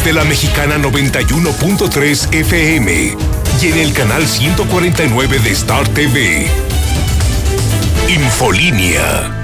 través de la mexicana 91.3 FM y en el canal 149 de Star TV. Infolínea.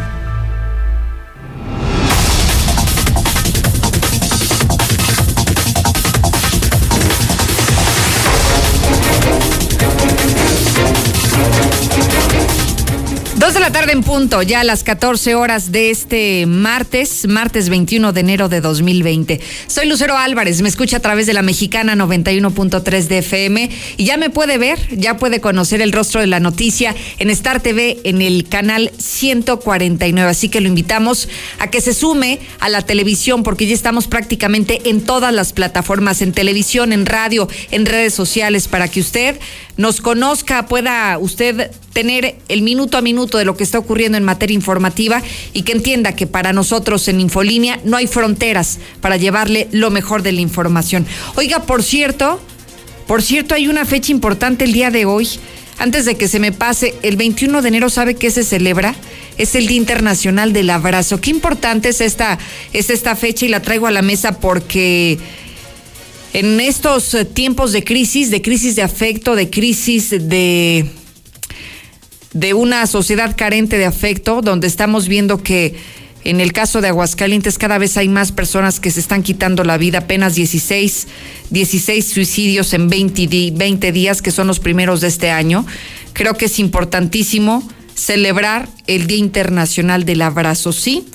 De la tarde en punto, ya a las 14 horas de este martes, martes 21 de enero de 2020. Soy Lucero Álvarez, me escucha a través de la mexicana 91.3 de FM y ya me puede ver, ya puede conocer el rostro de la noticia en Star TV en el canal 149. Así que lo invitamos a que se sume a la televisión porque ya estamos prácticamente en todas las plataformas, en televisión, en radio, en redes sociales, para que usted nos conozca, pueda usted tener el minuto a minuto de lo que está ocurriendo en materia informativa y que entienda que para nosotros en Infolínea no hay fronteras para llevarle lo mejor de la información. Oiga, por cierto, por cierto, hay una fecha importante el día de hoy. Antes de que se me pase, el 21 de enero, ¿sabe qué se celebra? Es el Día Internacional del Abrazo. Qué importante es esta, es esta fecha y la traigo a la mesa porque en estos tiempos de crisis, de crisis de afecto, de crisis de de una sociedad carente de afecto, donde estamos viendo que en el caso de Aguascalientes cada vez hay más personas que se están quitando la vida, apenas 16, 16 suicidios en 20, 20 días, que son los primeros de este año. Creo que es importantísimo celebrar el Día Internacional del Abrazo, ¿sí?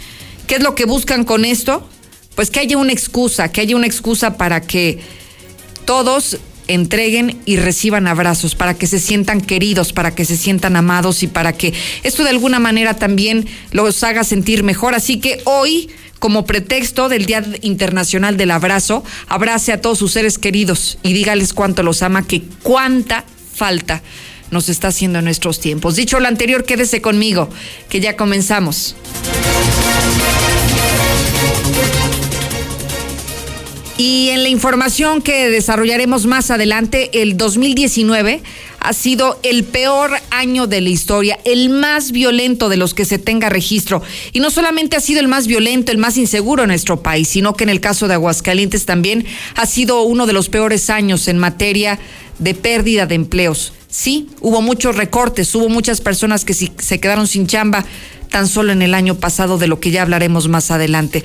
¿Qué es lo que buscan con esto? Pues que haya una excusa, que haya una excusa para que todos entreguen y reciban abrazos, para que se sientan queridos, para que se sientan amados y para que esto de alguna manera también los haga sentir mejor. Así que hoy, como pretexto del Día Internacional del Abrazo, abrace a todos sus seres queridos y dígales cuánto los ama, que cuánta falta nos está haciendo en nuestros tiempos. Dicho lo anterior, quédese conmigo, que ya comenzamos. Y en la información que desarrollaremos más adelante, el 2019 ha sido el peor año de la historia, el más violento de los que se tenga registro. Y no solamente ha sido el más violento, el más inseguro en nuestro país, sino que en el caso de Aguascalientes también ha sido uno de los peores años en materia de pérdida de empleos. Sí, hubo muchos recortes, hubo muchas personas que se quedaron sin chamba tan solo en el año pasado, de lo que ya hablaremos más adelante.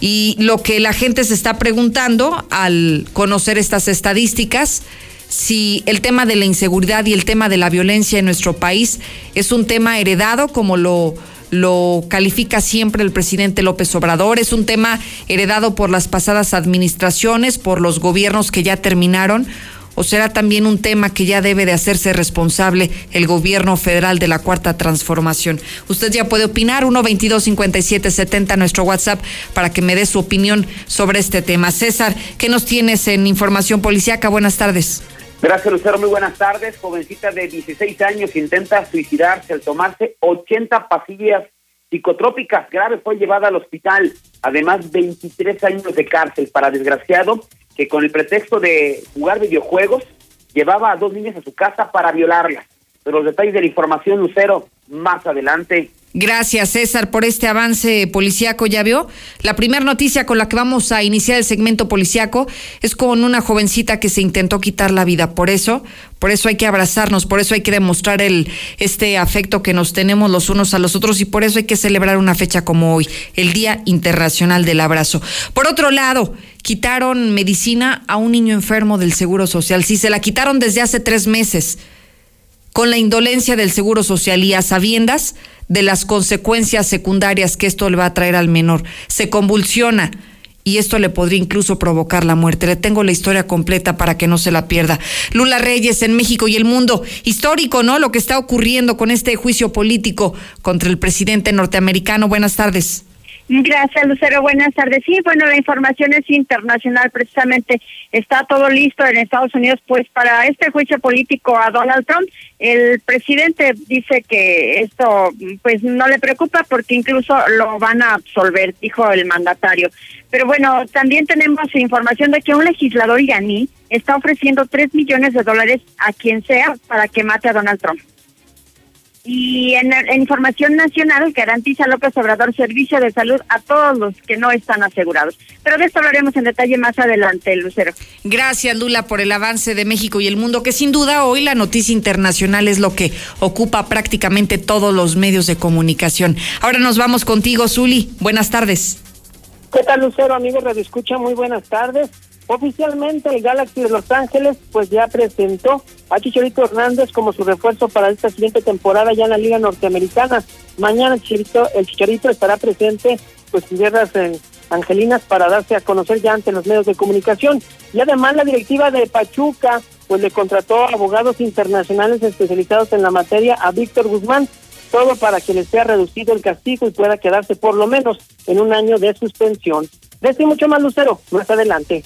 Y lo que la gente se está preguntando al conocer estas estadísticas, si el tema de la inseguridad y el tema de la violencia en nuestro país es un tema heredado como lo lo califica siempre el presidente López Obrador. Es un tema heredado por las pasadas administraciones, por los gobiernos que ya terminaron, ¿O será también un tema que ya debe de hacerse responsable el gobierno federal de la cuarta transformación? Usted ya puede opinar, 122-5770, nuestro WhatsApp, para que me dé su opinión sobre este tema. César, ¿qué nos tienes en información policiaca? Buenas tardes. Gracias, Lucero. Muy buenas tardes. Jovencita de 16 años intenta suicidarse al tomarse 80 pastillas psicotrópicas. Grave fue llevada al hospital. Además, 23 años de cárcel. Para desgraciado, que con el pretexto de jugar videojuegos llevaba a dos niñas a su casa para violarlas. Pero los detalles de la información, Lucero, más adelante. Gracias, César, por este avance policíaco. Ya vio, la primera noticia con la que vamos a iniciar el segmento policíaco es con una jovencita que se intentó quitar la vida. Por eso, por eso hay que abrazarnos, por eso hay que demostrar el este afecto que nos tenemos los unos a los otros y por eso hay que celebrar una fecha como hoy, el Día Internacional del Abrazo. Por otro lado, quitaron medicina a un niño enfermo del Seguro Social. Sí, se la quitaron desde hace tres meses con la indolencia del Seguro Social y a sabiendas de las consecuencias secundarias que esto le va a traer al menor. Se convulsiona y esto le podría incluso provocar la muerte. Le tengo la historia completa para que no se la pierda. Lula Reyes en México y el mundo. Histórico, ¿no? Lo que está ocurriendo con este juicio político contra el presidente norteamericano. Buenas tardes. Gracias, Lucero. Buenas tardes. Sí, bueno, la información es internacional, precisamente está todo listo en Estados Unidos, pues para este juicio político a Donald Trump. El presidente dice que esto, pues no le preocupa porque incluso lo van a absolver, dijo el mandatario. Pero bueno, también tenemos información de que un legislador iraní está ofreciendo tres millones de dólares a quien sea para que mate a Donald Trump. Y en, información nacional garantiza López Obrador servicio de salud a todos los que no están asegurados. Pero de esto hablaremos en detalle más adelante, Lucero. Gracias, Lula, por el avance de México y el mundo, que sin duda hoy la noticia internacional es lo que ocupa prácticamente todos los medios de comunicación. Ahora nos vamos contigo, Zuli. Buenas tardes. ¿Qué tal, Lucero? Amigos Radio Escucha, muy buenas tardes. Oficialmente el Galaxy de Los Ángeles pues ya presentó a Chicharito Hernández como su refuerzo para esta siguiente temporada ya en la Liga Norteamericana. Mañana el Chicharito, el Chicharito estará presente pues en tierras angelinas para darse a conocer ya ante los medios de comunicación. Y además la directiva de Pachuca pues le contrató abogados internacionales especializados en la materia a Víctor Guzmán, todo para que le sea reducido el castigo y pueda quedarse por lo menos en un año de suspensión. De esto y mucho más, Lucero, más adelante.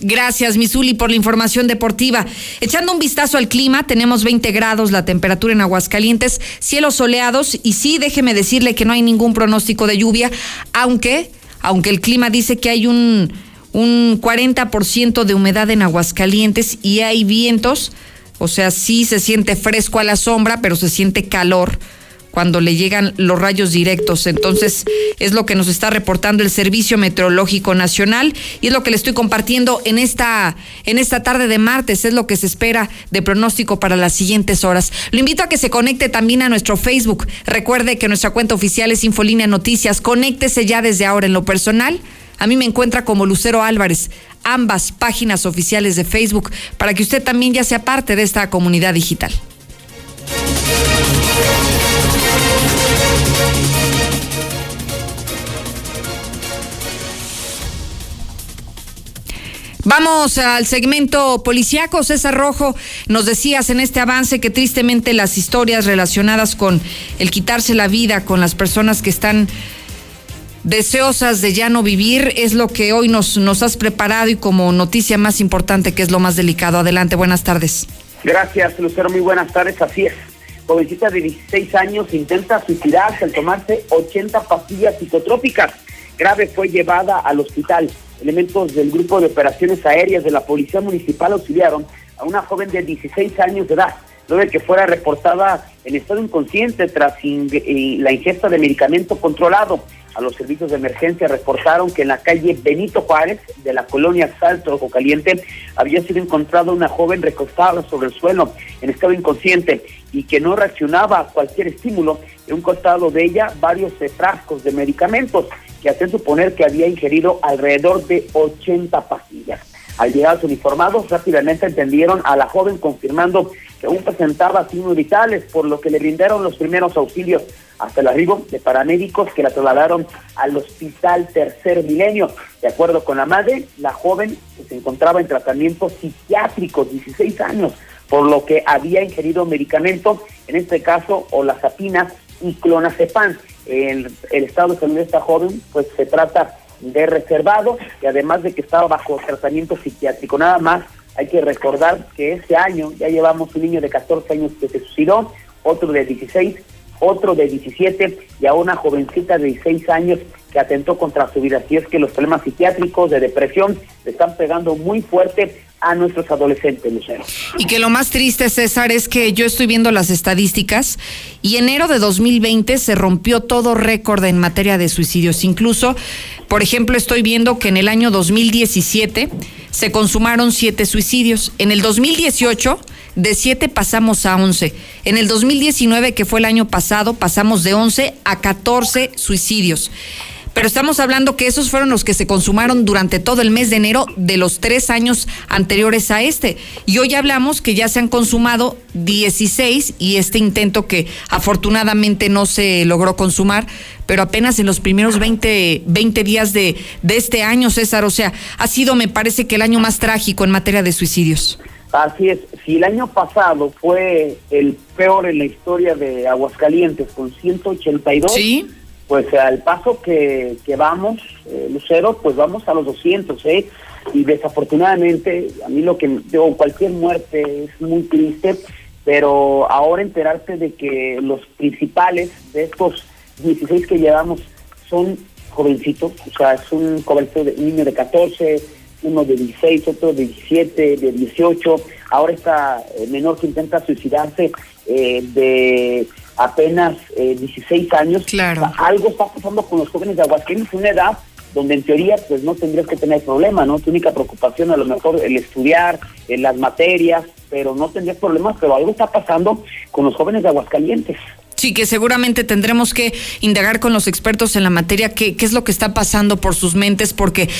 Gracias, Misuli, por la información deportiva. Echando un vistazo al clima, tenemos 20 grados la temperatura en Aguascalientes, cielos soleados y sí, déjeme decirle que no hay ningún pronóstico de lluvia, aunque, aunque el clima dice que hay un, un 40% de humedad en Aguascalientes y hay vientos, o sea, sí se siente fresco a la sombra, pero se siente calor cuando le llegan los rayos directos. Entonces, es lo que nos está reportando el Servicio Meteorológico Nacional y es lo que le estoy compartiendo en esta, en esta tarde de martes. Es lo que se espera de pronóstico para las siguientes horas. Lo invito a que se conecte también a nuestro Facebook. Recuerde que nuestra cuenta oficial es Infolínea Noticias. Conéctese ya desde ahora en lo personal. A mí me encuentra como Lucero Álvarez, ambas páginas oficiales de Facebook, para que usted también ya sea parte de esta comunidad digital. Vamos al segmento policiaco. César Rojo, nos decías en este avance que tristemente las historias relacionadas con el quitarse la vida, con las personas que están deseosas de ya no vivir, es lo que hoy nos, nos has preparado y como noticia más importante, que es lo más delicado. Adelante, buenas tardes. Gracias, Lucero. Muy buenas tardes. Así es. Jovencita de 16 años intenta suicidarse al tomarse 80 pastillas psicotrópicas. Grave fue llevada al hospital elementos del Grupo de Operaciones Aéreas de la Policía Municipal auxiliaron a una joven de 16 años de edad, luego de que fuera reportada en estado inconsciente tras la ingesta de medicamento controlado. A los servicios de emergencia reportaron que en la calle Benito Juárez de la colonia Salto Ojo Caliente había sido encontrada una joven recostada sobre el suelo en estado inconsciente y que no reaccionaba a cualquier estímulo. En un costado de ella varios frascos de medicamentos que hacen suponer que había ingerido alrededor de 80 pastillas. Al llegar los uniformados, rápidamente entendieron a la joven confirmando que aún presentaba signos vitales, por lo que le brindaron los primeros auxilios hasta el arribo de paramédicos que la trasladaron al Hospital Tercer Milenio. De acuerdo con la madre, la joven se encontraba en tratamiento psiquiátrico, 16 años, por lo que había ingerido medicamento, en este caso olazapina y clonazepam el, el estado de salud de esta joven, pues se trata de reservado y además de que estaba bajo tratamiento psiquiátrico. Nada más hay que recordar que este año ya llevamos un niño de 14 años que se suicidó, otro de 16, otro de 17 y a una jovencita de 16 años que atentó contra su vida. Así es que los problemas psiquiátricos de depresión le están pegando muy fuerte a nuestros adolescentes, Lucero. Y que lo más triste, César, es que yo estoy viendo las estadísticas y enero de 2020 se rompió todo récord en materia de suicidios. Incluso, por ejemplo, estoy viendo que en el año 2017 se consumaron siete suicidios. En el 2018 de siete pasamos a 11. En el 2019, que fue el año pasado, pasamos de 11 a 14 suicidios. Pero estamos hablando que esos fueron los que se consumaron durante todo el mes de enero de los tres años anteriores a este. Y hoy hablamos que ya se han consumado 16 y este intento que afortunadamente no se logró consumar, pero apenas en los primeros 20, 20 días de, de este año, César. O sea, ha sido, me parece que el año más trágico en materia de suicidios. Así es, si el año pasado fue el peor en la historia de Aguascalientes con 182, ¿Sí? pues al paso que, que vamos, eh, Lucero, pues vamos a los 200, ¿eh? Y desafortunadamente, a mí lo que, digo, cualquier muerte es muy triste, pero ahora enterarse de que los principales de estos 16 que llevamos son jovencitos, o sea, es un jovencito de niño de 14, uno de 16, otro de 17, de 18, ahora está eh, menor que intenta suicidarse eh, de apenas eh, 16 años. Claro. algo está pasando con los jóvenes de Aguascalientes, una edad donde en teoría pues no tendrías que tener problema, ¿no? Tu única preocupación a lo mejor el estudiar, en las materias, pero no tendrías problemas, pero algo está pasando con los jóvenes de Aguascalientes. Sí, que seguramente tendremos que indagar con los expertos en la materia qué, qué es lo que está pasando por sus mentes, porque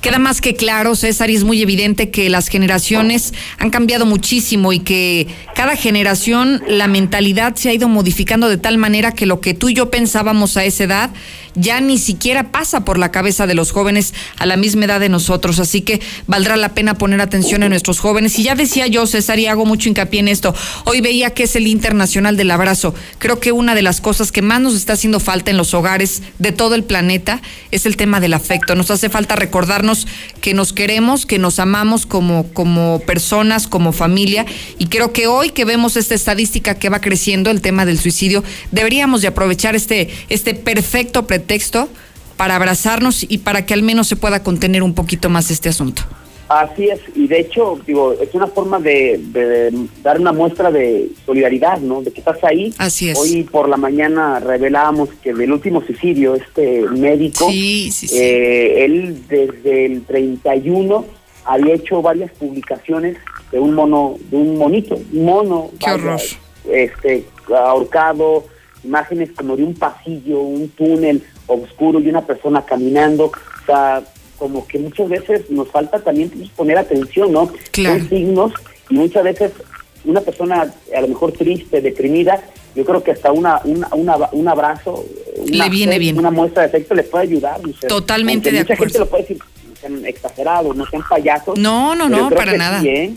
queda más que claro, César, y es muy evidente que las generaciones han cambiado muchísimo y que cada generación la mentalidad se ha ido modificando de tal manera que lo que tú y yo pensábamos a esa edad ya ni siquiera pasa por la cabeza de los jóvenes a la misma edad de nosotros. Así que valdrá la pena poner atención en nuestros jóvenes. Y ya decía yo, César, y hago mucho hincapié en esto, hoy veía que es el Internacional del Abrazo. Creo que una de las cosas que más nos está haciendo falta en los hogares de todo el planeta es el tema del afecto. Nos hace falta recordarnos que nos queremos, que nos amamos como, como personas, como familia. Y creo que hoy que vemos esta estadística que va creciendo, el tema del suicidio, deberíamos de aprovechar este, este perfecto pretexto para abrazarnos y para que al menos se pueda contener un poquito más este asunto. Así es, y de hecho, digo, es una forma de, de dar una muestra de solidaridad, ¿no? De que estás ahí. Así es. Hoy por la mañana revelábamos que del último suicidio, este médico, Sí, sí, sí. eh, él desde el 31 había hecho varias publicaciones de un mono, de un monito, un mono, Qué horror. este, ahorcado, imágenes como de un pasillo, un túnel oscuro y una persona caminando, o sea, como que muchas veces nos falta también pues, poner atención, ¿no? Claro. Son signos y muchas veces una persona a lo mejor triste, deprimida, yo creo que hasta una, una, una- un abrazo, una, Le viene bien. una muestra de afecto le puede ayudar. no sé. Totalmente Aunque de mucha acuerdo. gente lo puede decir, no sean exagerados, no sean payasos. No, no, no, para nada. ¿eh?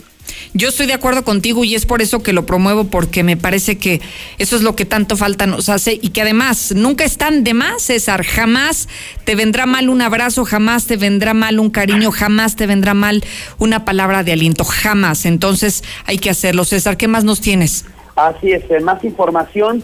Yo estoy de acuerdo contigo y es por eso que lo promuevo, porque me parece que eso es lo que tanto falta nos hace y que además nunca están de más, César. Jamás te vendrá mal un abrazo, jamás te vendrá mal un cariño, jamás te vendrá mal una palabra de aliento, jamás. Entonces hay que hacerlo. César, ¿qué más nos tienes? Así es, eh, más información.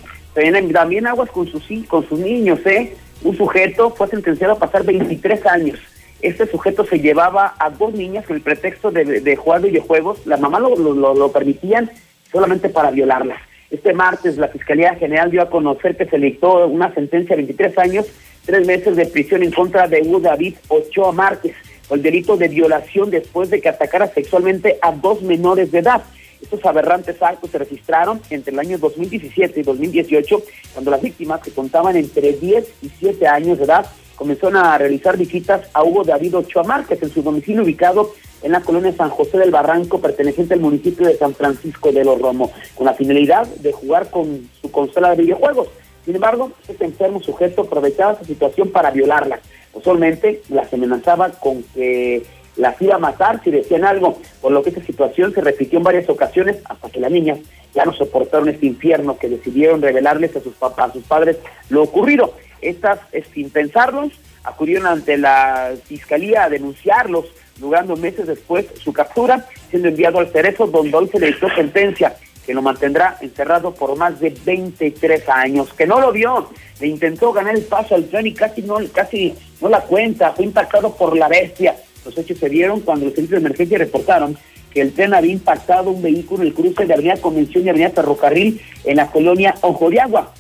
También, aguas con sus, con sus niños, ¿eh? Un sujeto fue sentenciado a pasar 23 años. Este sujeto se llevaba a dos niñas con el pretexto de, jugar videojuegos. La mamá lo, permitían solamente para violarlas. Este martes la Fiscalía General dio a conocer que se dictó una sentencia de 23 años, tres meses de prisión en contra de Hugo David Ochoa Márquez por el delito de violación después de que atacara sexualmente a dos menores de edad. Estos aberrantes actos se registraron entre el año 2017 y 2018, cuando las víctimas, que contaban entre 10 y 7 años de edad, comenzaron a realizar visitas a Hugo David Ochoa Márquez en su domicilio ubicado en la colonia San José del Barranco, perteneciente al municipio de San Francisco de los Romo, con la finalidad de jugar con su consola de videojuegos. Sin embargo, este enfermo sujeto aprovechaba esa situación para violarlas. Usualmente las amenazaba con que las iba a matar si decían algo, por lo que esta situación se repitió en varias ocasiones hasta que las niñas ya no soportaron este infierno que decidieron revelarles a sus papás, a sus padres lo ocurrido. Estas, sin pensarlos, acudieron ante la fiscalía a denunciarlos, logrando meses después su captura, siendo enviado al Cerezo, donde hoy se le dictó sentencia que lo mantendrá encerrado por más de 23 años, que no lo vio, le intentó ganar el paso al tren y casi no, casi no la cuenta, fue impactado por la bestia. Los hechos se dieron cuando los servicios de emergencia reportaron que el tren había impactado un vehículo en el cruce de Avenida Convención y Avenida Ferrocarril en la colonia Ojo de Agua.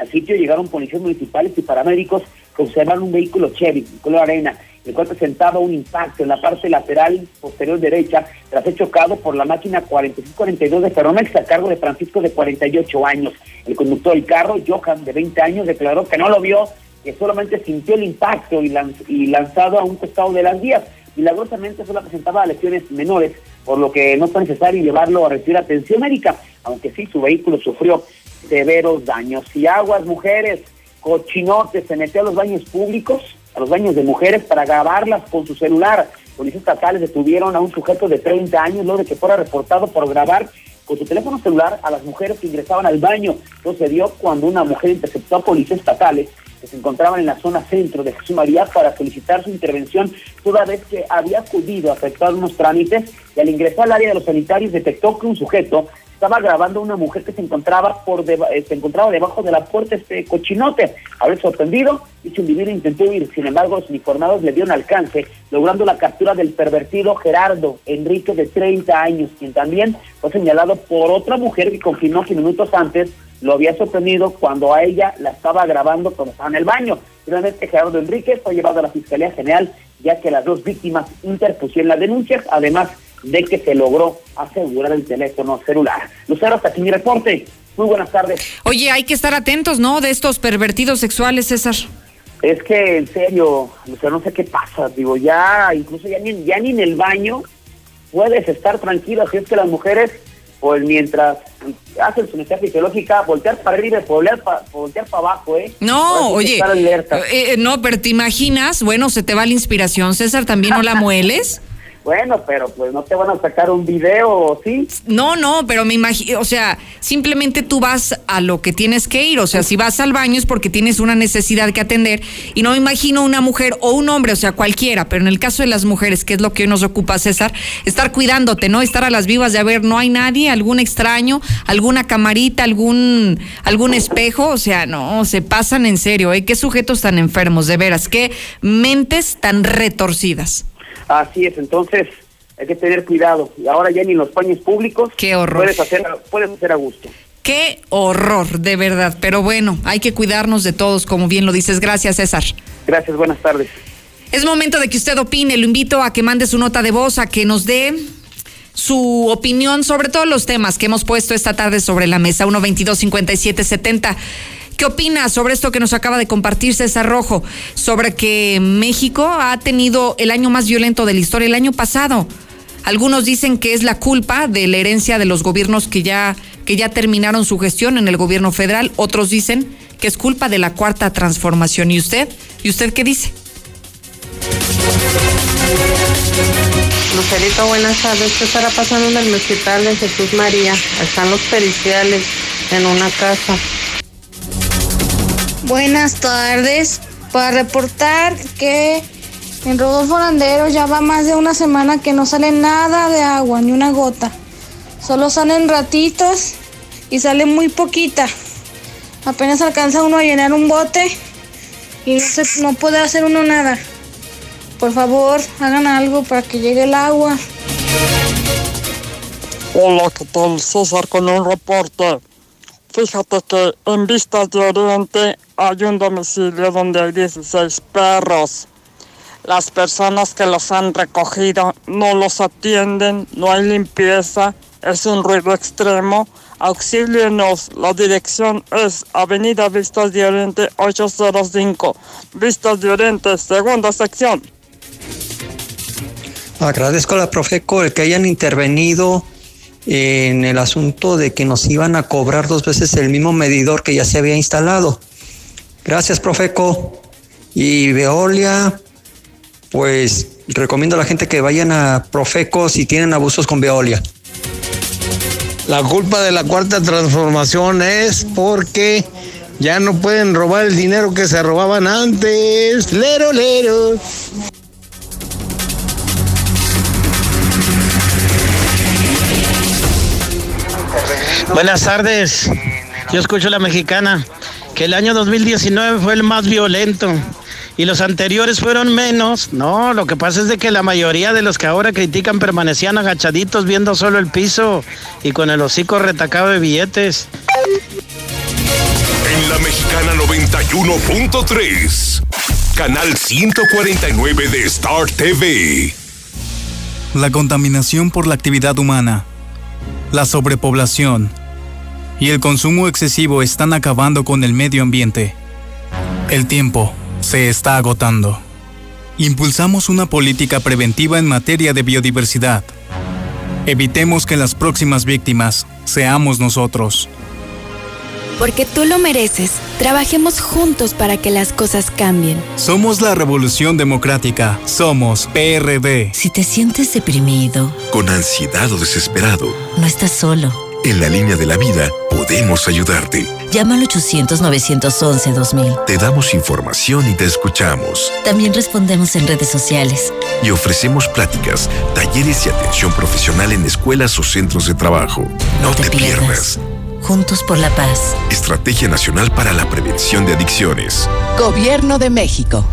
Al sitio llegaron policías municipales y paramédicos que observaron un vehículo Chevy, color arena, el cual presentaba un impacto en la parte lateral posterior derecha tras ser chocado por la máquina 4642 de Ferromex a cargo de Francisco de 48 años. El conductor del carro, Johan, de 20 años, declaró que no lo vio, que solamente sintió el impacto y, lanz- y lanzado a un costado de las vías. Milagrosamente solo presentaba lesiones menores, por lo que no fue necesario llevarlo a recibir atención médica, aunque sí su vehículo sufrió severos daños. Y aguas, mujeres, cochinotes, se metió a los baños públicos, a los baños de mujeres para grabarlas con su celular. Policías estatales detuvieron a un sujeto de 30 años luego de que fuera reportado por grabar con su teléfono celular a las mujeres que ingresaban al baño. Dio cuando una mujer interceptó a policías estatales que se encontraban en la zona centro de Jesús María para solicitar su intervención, toda vez que había acudido a efectuar unos trámites y al ingresar al área de los sanitarios detectó que un sujeto estaba grabando una mujer que se encontraba por deba- eh, se encontraba debajo de la puerta este cochinote. A ver, sorprendido, dicho individuo intentó huir, sin embargo los uniformados le dieron alcance, logrando la captura del pervertido Gerardo Enrique de 30 años, quien también fue señalado por otra mujer que confirmó que minutos antes lo había sorprendido cuando a ella la estaba grabando cuando estaba en el baño. Finalmente Gerardo Enrique fue llevado a la Fiscalía General ya que las dos víctimas interpusieron las denuncias, además de que se logró asegurar el teléfono celular. Lucero, hasta aquí mi reporte. Muy buenas tardes. Oye, hay que estar atentos, ¿no? De estos pervertidos sexuales, César. Es que, en serio, Lucero, no sé qué pasa. Digo, ya, incluso ya ni, ya ni en el baño puedes estar tranquilo. Así es que las mujeres, pues mientras hacen su necesidad fisiológica, voltear para arriba y voltear para voltear para abajo, ¿eh? No, oye, eh, no, pero te imaginas, bueno, se te va la inspiración, César, ¿también no la mueles? Bueno, pero pues no te van a sacar un video, ¿sí? No, no, pero me imagino, o sea, simplemente tú vas a lo que tienes que ir, o sea, si vas al baño es porque tienes una necesidad que atender y no me imagino una mujer o un hombre, o sea, cualquiera, pero en el caso de las mujeres, que es lo que hoy nos ocupa César, estar cuidándote, ¿no? Estar a las vivas de a ver, no hay nadie, algún extraño, alguna camarita, algún algún espejo, o sea, no, se pasan en serio, ¿eh? Qué sujetos tan enfermos, de veras, qué mentes tan retorcidas. Así es, entonces hay que tener cuidado. Y ahora ya ni en los paños públicos Qué horror. puedes hacer, puedes hacer a gusto. Qué horror, de verdad. Pero bueno, hay que cuidarnos de todos, como bien lo dices. Gracias, César. Gracias, buenas tardes. Es momento de que usted opine. Lo invito a que mande su nota de voz, a que nos dé su opinión sobre todos los temas que hemos puesto esta tarde sobre la mesa. 122 5770 ¿Qué opina sobre esto que nos acaba de compartir César Rojo? Sobre que México ha tenido el año más violento de la historia el año pasado. Algunos dicen que es la culpa de la herencia de los gobiernos que ya, que ya terminaron su gestión en el gobierno federal. Otros dicen que es culpa de la cuarta transformación. ¿Y usted? ¿Y usted qué dice? Lucerito, buenas tardes. ¿Qué estará pasando en el hospital de Jesús María? Están los periciales en una casa. Buenas tardes. Para reportar que en Rodolfo Landero ya va más de una semana que no sale nada de agua, ni una gota. Solo salen ratitos y sale muy poquita. Apenas alcanza uno a llenar un bote y no, se, no puede hacer uno nada. Por favor, hagan algo para que llegue el agua. Hola, ¿qué tal? César con un reporte. Fíjate que en Vistas de Oriente hay un domicilio donde hay 16 perros. Las personas que los han recogido no los atienden, no hay limpieza, es un ruido extremo. Auxílienos, la dirección es Avenida Vistas de Oriente 805, Vistas de Oriente, segunda sección. Agradezco a la Profeco el que hayan intervenido en el asunto de que nos iban a cobrar dos veces el mismo medidor que ya se había instalado. Gracias, Profeco. Y Veolia, pues recomiendo a la gente que vayan a Profeco si tienen abusos con Veolia. La culpa de la cuarta transformación es porque ya no pueden robar el dinero que se robaban antes. Lero, lero. Buenas tardes. Yo escucho la mexicana, que el año 2019 fue el más violento y los anteriores fueron menos. No, lo que pasa es de que la mayoría de los que ahora critican permanecían agachaditos viendo solo el piso y con el hocico retacado de billetes. En la mexicana 91.3, canal 149 de Star TV. La contaminación por la actividad humana, la sobrepoblación y el consumo excesivo están acabando con el medio ambiente. El tiempo se está agotando. Impulsamos una política preventiva en materia de biodiversidad. Evitemos que las próximas víctimas seamos nosotros. Porque tú lo mereces, trabajemos juntos para que las cosas cambien. Somos la Revolución Democrática. Somos PRD. Si te sientes deprimido, con ansiedad o desesperado, no estás solo. En la línea de la vida podemos ayudarte. Llama al 800-911-2000. Te damos información y te escuchamos. También respondemos en redes sociales. Y ofrecemos pláticas, talleres y atención profesional en escuelas o centros de trabajo. No, te, pierdas. Juntos por la paz. Estrategia Nacional para la Prevención de Adicciones. Gobierno de México.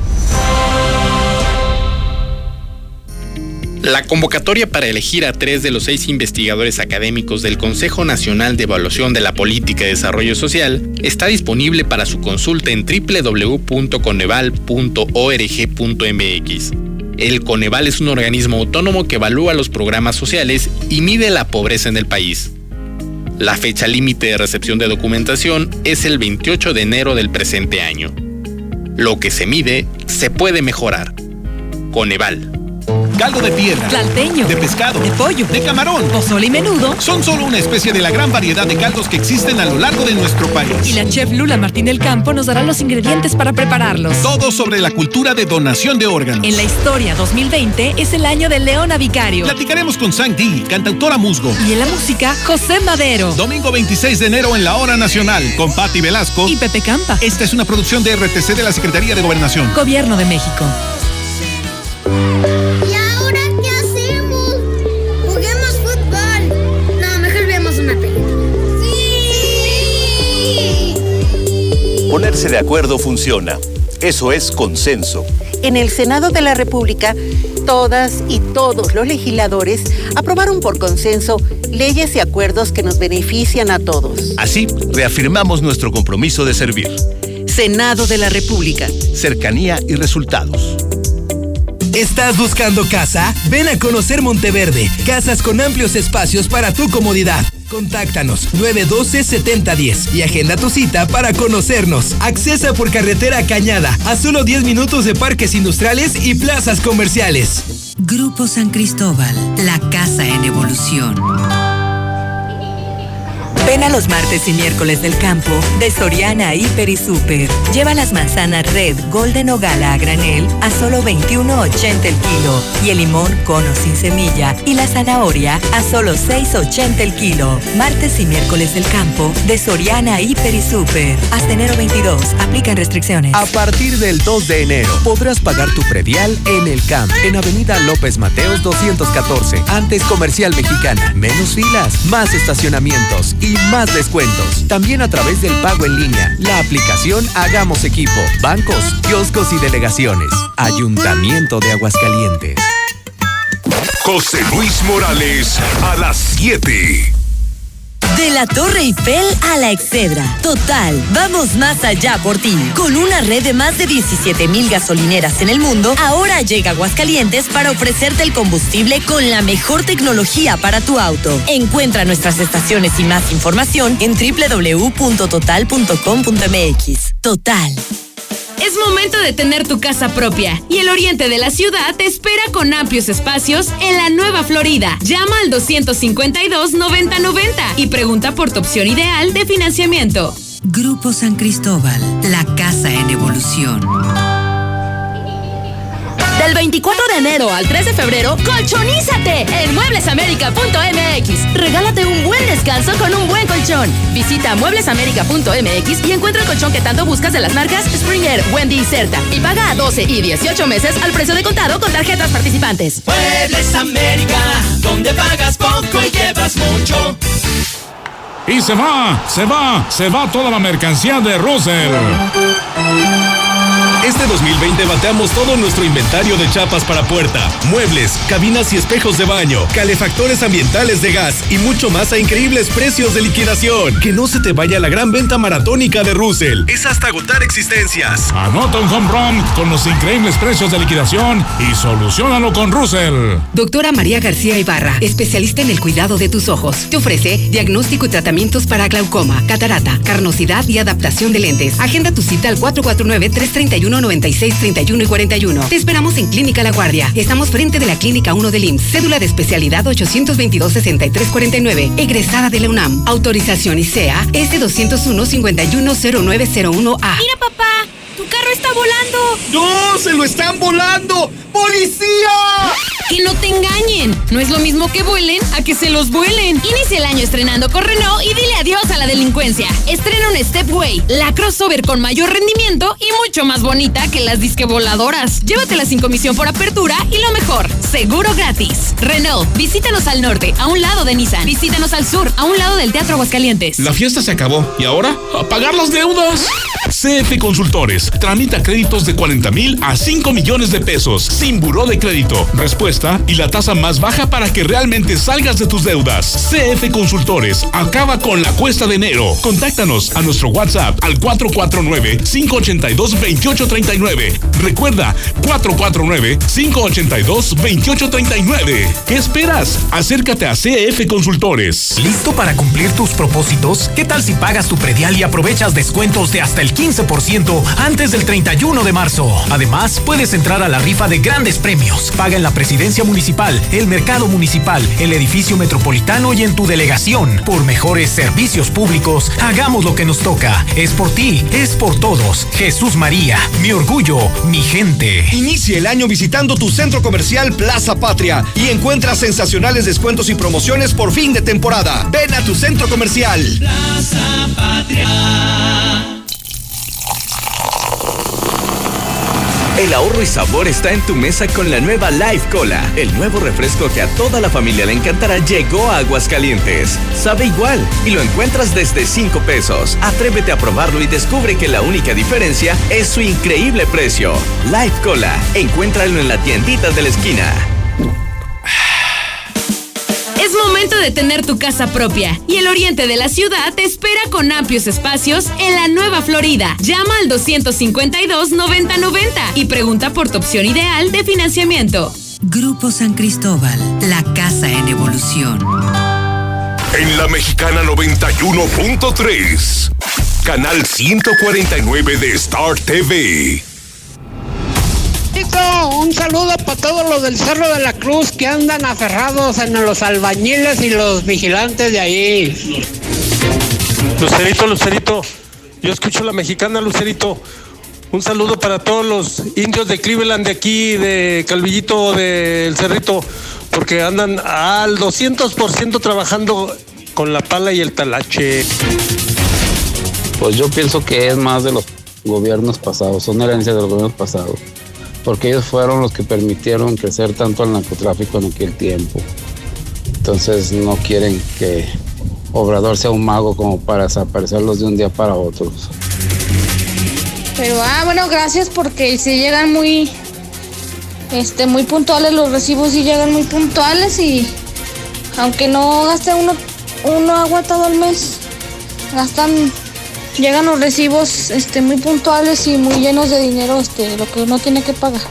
La convocatoria para elegir a tres de los seis investigadores académicos del Consejo Nacional de Evaluación de la Política de Desarrollo Social está disponible para su consulta en www.coneval.org.mx. El Coneval es un organismo autónomo que evalúa los programas sociales y mide la pobreza en el país. La fecha límite de recepción de documentación es el 28 de enero del presente año. Lo que se mide se puede mejorar. Coneval. Caldo de piedra. Tlalteño. De pescado. De pollo. De camarón. Pozole y menudo. Son solo una especie de la gran variedad de caldos que existen a lo largo de nuestro país. Y la chef Lula Martín del Campo nos dará los ingredientes para prepararlos. Todo sobre la cultura de donación de órganos. En la historia 2020 es el año de Leona Vicario. Platicaremos con Sang Di, cantautora musgo. Y en la música, José Madero. Domingo 26 de enero en la Hora Nacional con Patti Velasco y Pepe Campa. Esta es una producción de RTC de la Secretaría de Gobernación. Gobierno de México. Ponerse de acuerdo funciona. Eso es consenso. En el Senado de la República, todas y todos los legisladores aprobaron por consenso leyes y acuerdos que nos benefician a todos. Así, reafirmamos nuestro compromiso de servir. Senado de la República. Cercanía y resultados. ¿Estás buscando casa? Ven a conocer Monteverde. Casas con amplios espacios para tu comodidad. Contáctanos 912-7010 y agenda tu cita para conocernos. Accesa por carretera Cañada a solo 10 minutos de parques industriales y plazas comerciales. Grupo San Cristóbal, la casa en evolución. Ven a los martes y miércoles del campo de Soriana Hiper y Super. Lleva las manzanas Red, Golden o Gala a granel a solo 21.80 el kilo y el limón cono sin semilla y la zanahoria a solo 6.80 el kilo. Martes y miércoles del campo de Soriana Hiper y Super. Hasta enero 22. Aplican restricciones. A partir del 2 de enero podrás pagar tu predial en el CAMP, en Avenida López Mateos 214, antes Comercial Mexicana. Menos filas, más estacionamientos y más descuentos. También a través del pago en línea, la aplicación Hagamos Equipo, bancos, kioscos y delegaciones. Ayuntamiento de Aguascalientes. José Luis Morales a las 7. De la Torre Eiffel a la Excedra. Total, vamos más allá por ti. Con una red de más de 17 mil gasolineras en el mundo, ahora llega Aguascalientes para ofrecerte el combustible con la mejor tecnología para tu auto. Encuentra nuestras estaciones y más información en www.total.com.mx. Total. Es momento de tener tu casa propia y el oriente de la ciudad te espera con amplios espacios en la Nueva Florida. Llama al 252-9090 y pregunta por tu opción ideal de financiamiento. Grupo San Cristóbal, la casa en evolución. Del 24 de enero al 3 de febrero, colchonízate en mueblesamerica.mx. Regálate un buen descanso con un buen colchón. Visita mueblesamerica.mx y encuentra el colchón que tanto buscas de las marcas Springer, Wendy y Certa. Y paga a 12 y 18 meses al precio de contado con tarjetas participantes. Muebles América, donde pagas poco y llevas mucho. Y se va, se va, se va toda la mercancía de Russell. Este 2020 bateamos todo nuestro inventario de chapas para puerta, muebles, cabinas y espejos de baño, calefactores ambientales de gas y mucho más a increíbles precios de liquidación. Que no se te vaya la gran venta maratónica de Russell. Es hasta agotar existencias. Anota un home run con los increíbles precios de liquidación y solucionalo con Russell. Doctora María García Ibarra, especialista en el cuidado de tus ojos. Te ofrece diagnóstico y tratamientos para glaucoma, catarata, carnosidad y adaptación de lentes. Agenda tu cita al 449 331 96 31 y 41. Te esperamos en Clínica La Guardia. Estamos frente de la Clínica 1 del IMSS. Cédula de especialidad 822 63 49. Egresada de la UNAM. Autorización ICEA S201-510901A. Mira, papá. ¡Tu carro está volando! ¡No! ¡Se lo están volando! ¡Policía! Que no te engañen. No es lo mismo que vuelen a que se los vuelen. Inicia el año estrenando con Renault y dile adiós a la delincuencia. Estrena un Stepway, la crossover con mayor rendimiento y mucho más bonita que las disque voladoras. Llévatela sin comisión por apertura y lo mejor, seguro gratis. Renault, visítanos al norte, a un lado de Nissan. Visítanos al sur, a un lado del Teatro Aguascalientes. La fiesta se acabó. ¿Y ahora? ¡A pagar las deudas! CF Consultores. Tramita créditos de 40 mil a 5 millones de pesos, sin buró de crédito. Respuesta y la tasa más baja para que realmente salgas de tus deudas. CF Consultores. Acaba con la cuesta de enero. Contáctanos a nuestro WhatsApp al 449-582-2839. Recuerda, 449-582-2839. ¿Qué esperas? Acércate a CF Consultores. ¿Listo para cumplir tus propósitos? ¿Qué tal si pagas tu predial y aprovechas descuentos de hasta el 15% antes del 31 de marzo? Además, puedes entrar a la rifa de grandes premios. Paga en la presidencia municipal, el mercado municipal, el edificio metropolitano y en tu delegación. Por mejores servicios públicos, hagamos lo que nos toca. Es por ti, es por todos. Jesús María, mi orgullo, mi gente. Inicia el año visitando tu centro comercial Plaza Patria y encuentra sensacionales descuentos y promociones por fin de temporada. Ven a tu centro comercial. Plaza Patria. El ahorro y sabor está en tu mesa con la nueva Life Cola. El nuevo refresco que a toda la familia le encantará llegó a Aguascalientes. Sabe igual y lo encuentras desde 5 pesos. Atrévete a probarlo y descubre que la única diferencia es su increíble precio. Life Cola. Encuéntralo en la tiendita de la esquina. Es momento de tener tu casa propia y el oriente de la ciudad te espera con amplios espacios en la Nueva Florida. Llama al 252-9090 y pregunta por tu opción ideal de financiamiento. Grupo San Cristóbal, la casa en evolución. En la Mexicana 91.3, canal 149 de Star TV. Un saludo para todos los del Cerro de la Cruz que andan aferrados en los albañiles y los vigilantes de ahí. Lucerito, Lucerito, yo escucho la mexicana, Lucerito. Un saludo para todos los indios de Cleveland, de aquí, de Calvillito, del Cerrito, porque andan al 200% trabajando con la pala y el talache. Pues yo pienso que es más de los gobiernos pasados, son herencias de los gobiernos pasados, porque ellos fueron los que permitieron crecer tanto el narcotráfico en aquel tiempo. Entonces no quieren que Obrador sea un mago como para desaparecerlos de un día para otro. Pero ah, bueno, gracias porque si llegan muy este muy puntuales los recibos y llegan muy puntuales y aunque no gaste uno uno agua todo el mes, gastan llegan los recibos este muy puntuales y muy llenos de dinero, este lo que uno tiene que pagar.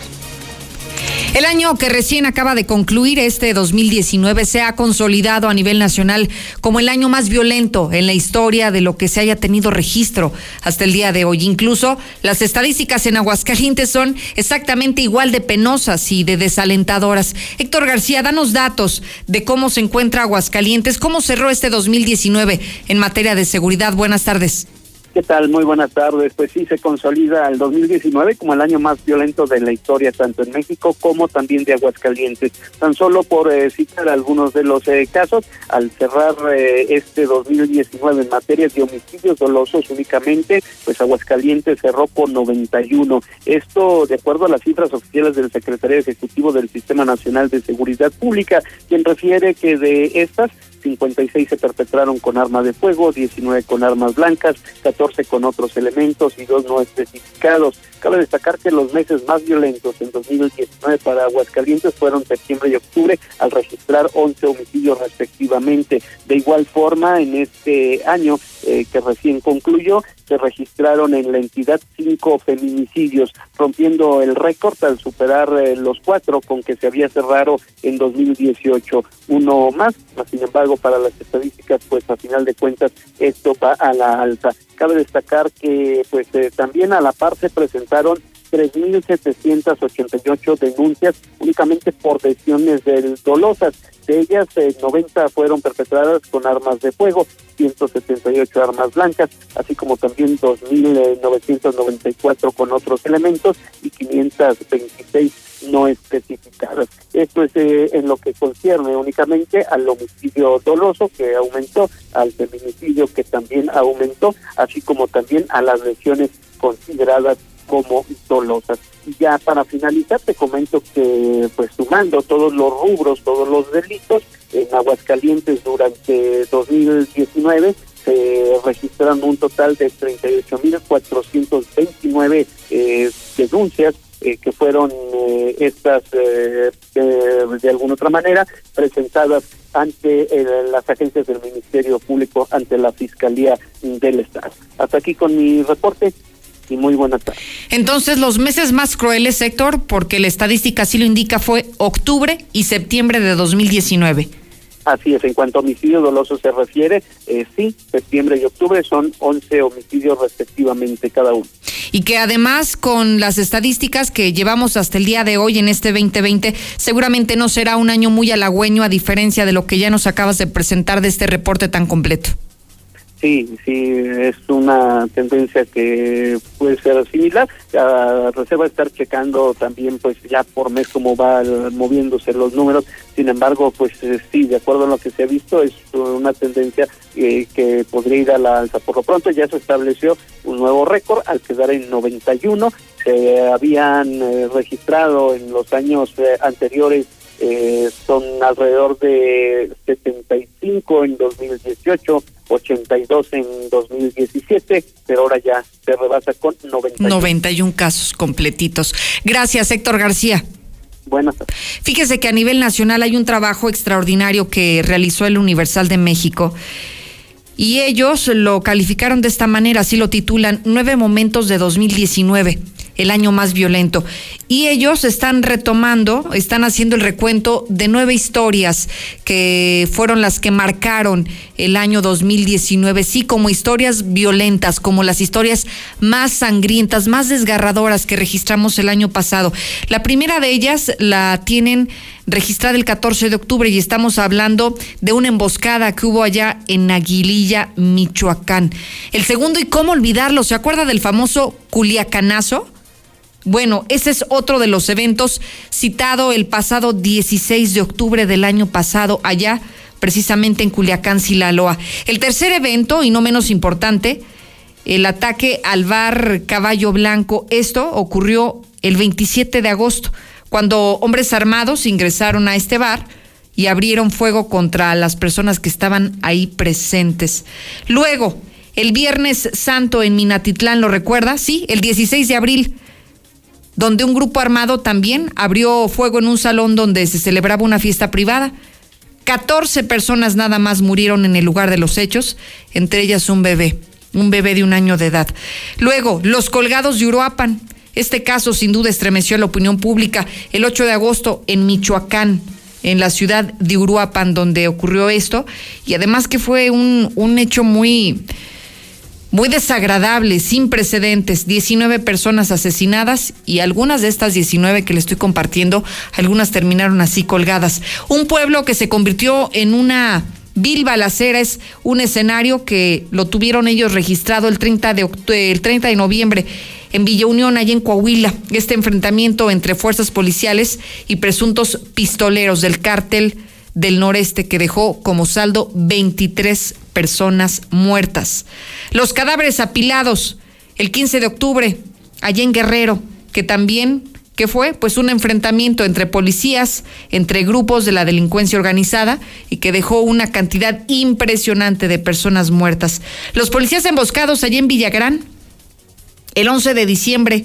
El año que recién acaba de concluir, este 2019, se ha consolidado a nivel nacional como el año más violento en la historia de lo que se haya tenido registro hasta el día de hoy. Incluso las estadísticas en Aguascalientes son exactamente igual de penosas y de desalentadoras. Héctor García, danos datos de cómo se encuentra Aguascalientes, cómo cerró este 2019 en materia de seguridad. Buenas tardes. ¿Qué tal? Muy buenas tardes. Pues sí, se consolida el 2019 como el año más violento de la historia, tanto en México como también de Aguascalientes. Tan solo por eh, citar algunos de los eh, casos, al cerrar eh, este 2019 en materia de homicidios dolosos únicamente, pues Aguascalientes cerró con 91. Esto de acuerdo a las cifras oficiales del Secretario Ejecutivo del Sistema Nacional de Seguridad Pública, quien refiere que de estas 56 se perpetraron con arma de fuego, 19 con armas blancas, 14 con otros elementos y dos no especificados. Cabe destacar que los meses más violentos en 2019 para Aguascalientes fueron septiembre y octubre, al registrar 11 homicidios respectivamente. De igual forma, en este año eh, que recién concluyó, se registraron en la entidad cinco feminicidios, rompiendo el récord al superar eh, los cuatro con que se había cerrado en 2018. Uno más, sin embargo, para las estadísticas, pues a final de cuentas esto va a la alza. Cabe destacar que pues eh, también a la par se presentaron 3.788 denuncias únicamente por lesiones del dolosas. De ellas, eh, 90 fueron perpetradas con armas de fuego, 178 armas blancas, así como también 2.994 con otros elementos y 526 no especificadas. Esto es eh, en lo que concierne únicamente al homicidio doloso que aumentó, al feminicidio que también aumentó, así como también a las lesiones consideradas como dolosas. Y ya para finalizar te comento que pues sumando todos los rubros, todos los delitos, en Aguascalientes durante 2019 se registraron un total de 38.429 eh, denuncias eh, que fueron eh, estas eh, de alguna otra manera presentadas ante las agencias del Ministerio Público, ante la Fiscalía del Estado. Hasta aquí con mi reporte y muy buenas tardes. Entonces, los meses más crueles, Héctor, porque la estadística así lo indica, fue octubre y septiembre de 2019. Así es, en cuanto a homicidio doloso se refiere, eh, sí, septiembre y octubre son 11 homicidios respectivamente cada uno. Y que además con las estadísticas que llevamos hasta el día de hoy en este 2020, seguramente no será un año muy halagüeño a diferencia de lo que ya nos acabas de presentar de este reporte tan completo. Sí, sí, es una tendencia que puede ser similar. La reserva estar checando también, pues ya por mes cómo va moviéndose los números. Sin embargo, pues eh, sí, de acuerdo a lo que se ha visto, es una tendencia eh, que podría ir a la alza. Por lo pronto ya se estableció un nuevo récord al quedar en 91. Se habían eh, registrado en los años anteriores eh, son alrededor de 75 en 2018, 82 en 2017, pero ahora ya se rebasa con 91. 91 casos completitos. Gracias, Héctor García. Buenas tardes. Fíjese que a nivel nacional hay un trabajo extraordinario que realizó el Universal de México. Y ellos lo calificaron de esta manera, así lo titulan, Nueve Momentos de 2019 el año más violento. Y ellos están retomando, están haciendo el recuento de nueve historias que fueron las que marcaron el año 2019, sí, como historias violentas, como las historias más sangrientas, más desgarradoras que registramos el año pasado. La primera de ellas la tienen registrada el 14 de octubre y estamos hablando de una emboscada que hubo allá en Aguililla, Michoacán. El segundo, y cómo olvidarlo, ¿se acuerda del famoso Culiacanazo? Bueno, ese es otro de los eventos citado el pasado 16 de octubre del año pasado allá, precisamente en Culiacán, Silaloa. El tercer evento, y no menos importante, el ataque al bar Caballo Blanco. Esto ocurrió el 27 de agosto, cuando hombres armados ingresaron a este bar y abrieron fuego contra las personas que estaban ahí presentes. Luego, el Viernes Santo en Minatitlán, ¿lo recuerda? Sí, el 16 de abril donde un grupo armado también abrió fuego en un salón donde se celebraba una fiesta privada. 14 personas nada más murieron en el lugar de los hechos, entre ellas un bebé, un bebé de un año de edad. Luego, los colgados de Uruapan. Este caso sin duda estremeció la opinión pública el 8 de agosto en Michoacán, en la ciudad de Uruapan, donde ocurrió esto, y además que fue un, un hecho muy muy desagradable, sin precedentes, 19 personas asesinadas y algunas de estas 19 que le estoy compartiendo, algunas terminaron así colgadas. Un pueblo que se convirtió en una vil balacera es un escenario que lo tuvieron ellos registrado el 30 de, el 30 de noviembre en Villa Unión, allá en Coahuila. Este enfrentamiento entre fuerzas policiales y presuntos pistoleros del cártel del noreste que dejó como saldo 23 personas muertas. Los cadáveres apilados el 15 de octubre allá en Guerrero, que también ¿Qué fue? Pues un enfrentamiento entre policías, entre grupos de la delincuencia organizada y que dejó una cantidad impresionante de personas muertas. Los policías emboscados allá en Villagrán, el 11 de diciembre,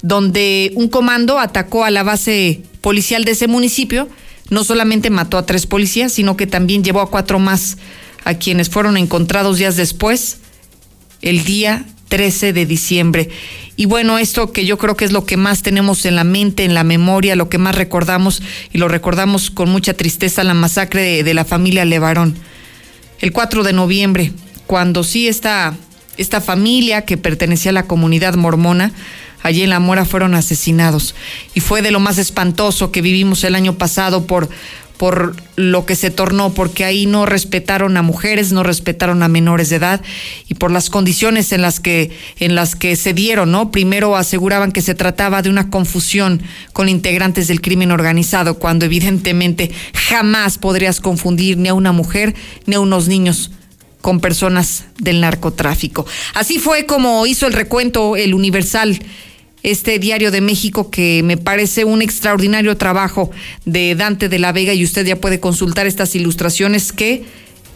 donde un comando atacó a la base policial de ese municipio no solamente mató a tres policías, sino que también llevó a cuatro más, a quienes fueron encontrados días después, el día 13 de diciembre. Y bueno, esto que yo creo que es lo que más tenemos en la mente, en la memoria, lo que más recordamos, y lo recordamos con mucha tristeza, la masacre de, la familia Levarón. El 4 de noviembre, cuando sí esta, esta familia que pertenecía a la comunidad mormona, allí en La Mora fueron asesinados. Y fue de lo más espantoso que vivimos el año pasado por, por lo que se tornó, porque ahí no respetaron a mujeres, no respetaron a menores de edad y por las condiciones en las que, en las que se dieron, ¿no? Primero aseguraban que se trataba de una confusión con integrantes del crimen organizado, cuando evidentemente jamás podrías confundir ni a una mujer ni a unos niños con personas del narcotráfico. Así fue como hizo el recuento el Universal este Diario de México que me parece un extraordinario trabajo de Dante de la Vega y usted ya puede consultar estas ilustraciones que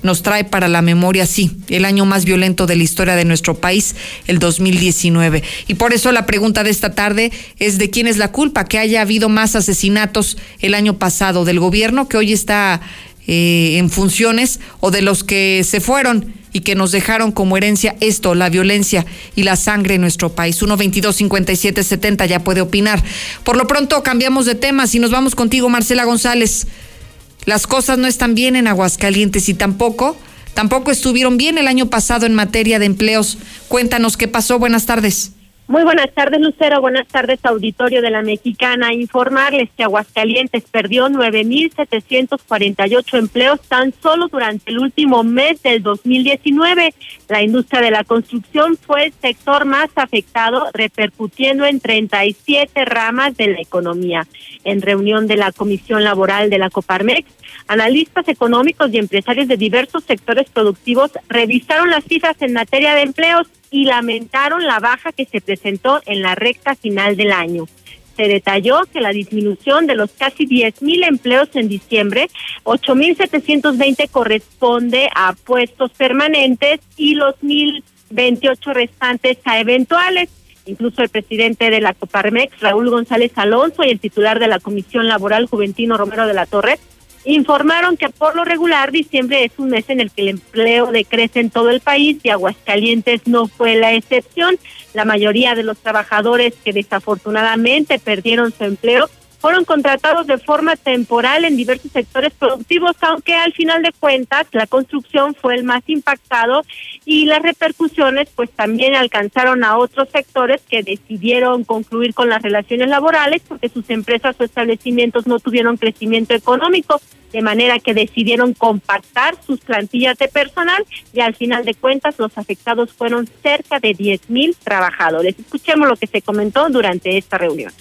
nos trae para la memoria, sí, el año más violento de la historia de nuestro país, el 2019. Y por eso la pregunta de esta tarde es de quién es la culpa que haya habido más asesinatos el año pasado, del gobierno que hoy está eh, en funciones o de los que se fueron y que nos dejaron como herencia esto, la violencia y la sangre en nuestro país. 122-5770 ya puede opinar. Por lo pronto cambiamos de temas y nos vamos contigo, Marcela González. Las cosas no están bien en Aguascalientes y tampoco, tampoco estuvieron bien el año pasado en materia de empleos. Cuéntanos qué pasó. Buenas tardes. Muy buenas tardes, Lucero. Buenas tardes, auditorio de la Mexicana. Informarles que Aguascalientes perdió 9.748 empleos tan solo durante el último mes del 2019. La industria de la construcción fue el sector más afectado, repercutiendo en 37 ramas de la economía. En reunión de la Comisión Laboral de la Coparmex, analistas económicos y empresarios de diversos sectores productivos revisaron las cifras en materia de empleos y lamentaron la baja que se presentó en la recta final del año. Se detalló que la disminución de los casi 10 mil empleos en diciembre, 8.720 corresponde a puestos permanentes y los 1.028 restantes a eventuales. Incluso el presidente de la Coparmex, Raúl González Alonso, y el titular de la Comisión Laboral, Juventino Romero de la Torre, informaron que por lo regular diciembre es un mes en el que el empleo decrece en todo el país y Aguascalientes no fue la excepción. La mayoría de los trabajadores que desafortunadamente perdieron su empleo fueron contratados de forma temporal en diversos sectores productivos, aunque al final de cuentas la construcción fue el más impactado y las repercusiones pues también alcanzaron a otros sectores que decidieron concluir con las relaciones laborales porque sus empresas o establecimientos no tuvieron crecimiento económico, de manera que decidieron compactar sus plantillas de personal y al final de cuentas los afectados fueron cerca de 10 mil trabajadores. Escuchemos lo que se comentó durante esta reunión.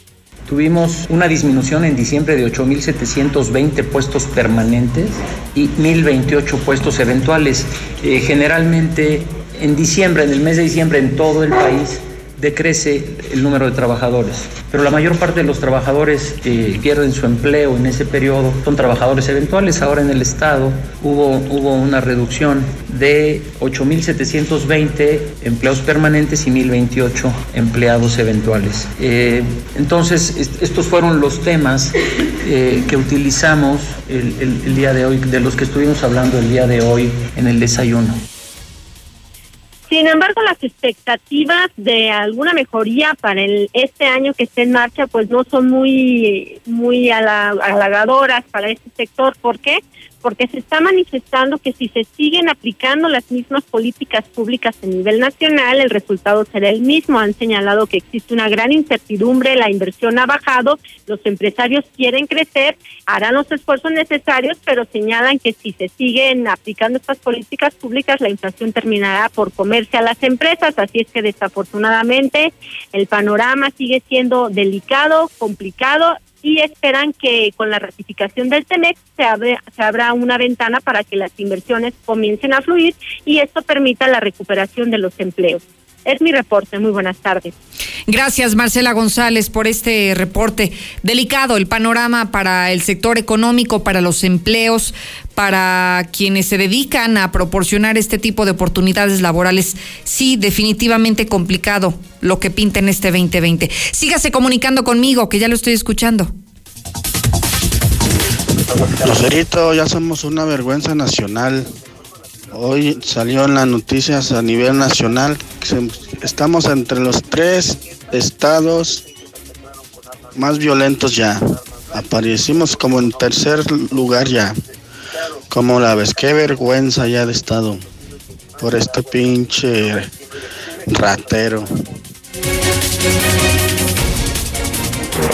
Tuvimos una disminución en diciembre de 8.720 puestos permanentes y 1.028 puestos eventuales. Eh, generalmente en diciembre, en el mes de diciembre, en todo el país, decrece el número de trabajadores. Pero la mayor parte de los trabajadores que pierden su empleo en ese periodo son trabajadores eventuales. Ahora en el Estado hubo, hubo una reducción de 8.720 empleados permanentes y 1.028 empleados eventuales. Eh, entonces, estos fueron los temas eh, que utilizamos el, el día de hoy, de los que estuvimos hablando el día de hoy en el desayuno. Sin embargo, las expectativas de alguna mejoría para el, este año que esté en marcha, pues no son muy, muy halagadoras para este sector. ¿Por qué? Porque se está manifestando que si se siguen aplicando las mismas políticas públicas a nivel nacional, el resultado será el mismo. Han señalado que existe una gran incertidumbre, la inversión ha bajado, los empresarios quieren crecer, harán los esfuerzos necesarios, pero señalan que si se siguen aplicando estas políticas públicas, la inflación terminará por comerse a las empresas. Así es que desafortunadamente el panorama sigue siendo delicado, complicado y esperan que con la ratificación del TEMEX se, se abra una ventana para que las inversiones comiencen a fluir y esto permita la recuperación de los empleos. Es mi reporte. Muy buenas tardes. Gracias, Marcela González, por este reporte. Delicado el panorama para el sector económico, para los empleos, para quienes se dedican a proporcionar este tipo de oportunidades laborales. Sí, definitivamente complicado lo que pinta en este 2020. Sígase comunicando conmigo, que ya lo estoy escuchando. Lucerito, ya somos una vergüenza nacional. Hoy salió en las noticias a nivel nacional que estamos entre los tres estados más violentos ya. Aparecimos como en tercer lugar ya. Como la vez, qué vergüenza ya de estado por este pinche ratero.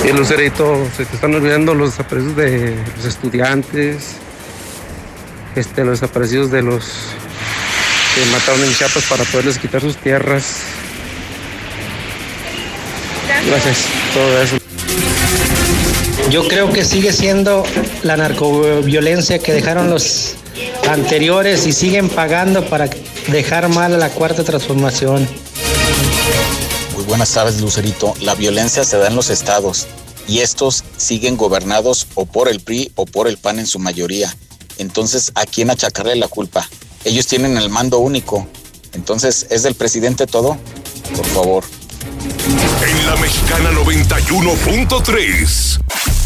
Y Lucerito, se están olvidando los desaparecidos de los estudiantes, este, los desaparecidos de los que mataron en Chiapas para poderles quitar sus tierras. Gracias, todo eso. Yo creo que sigue siendo la narcoviolencia que dejaron los anteriores y siguen pagando para dejar mal a la cuarta transformación. Muy buenas tardes, Lucerito. La violencia se da en los estados y estos siguen gobernados o por el PRI o por el PAN en su mayoría Entonces, ¿a quién achacarle la culpa? Ellos tienen el mando único. Entonces, ¿es del presidente todo? Por favor. En la mexicana 91.3,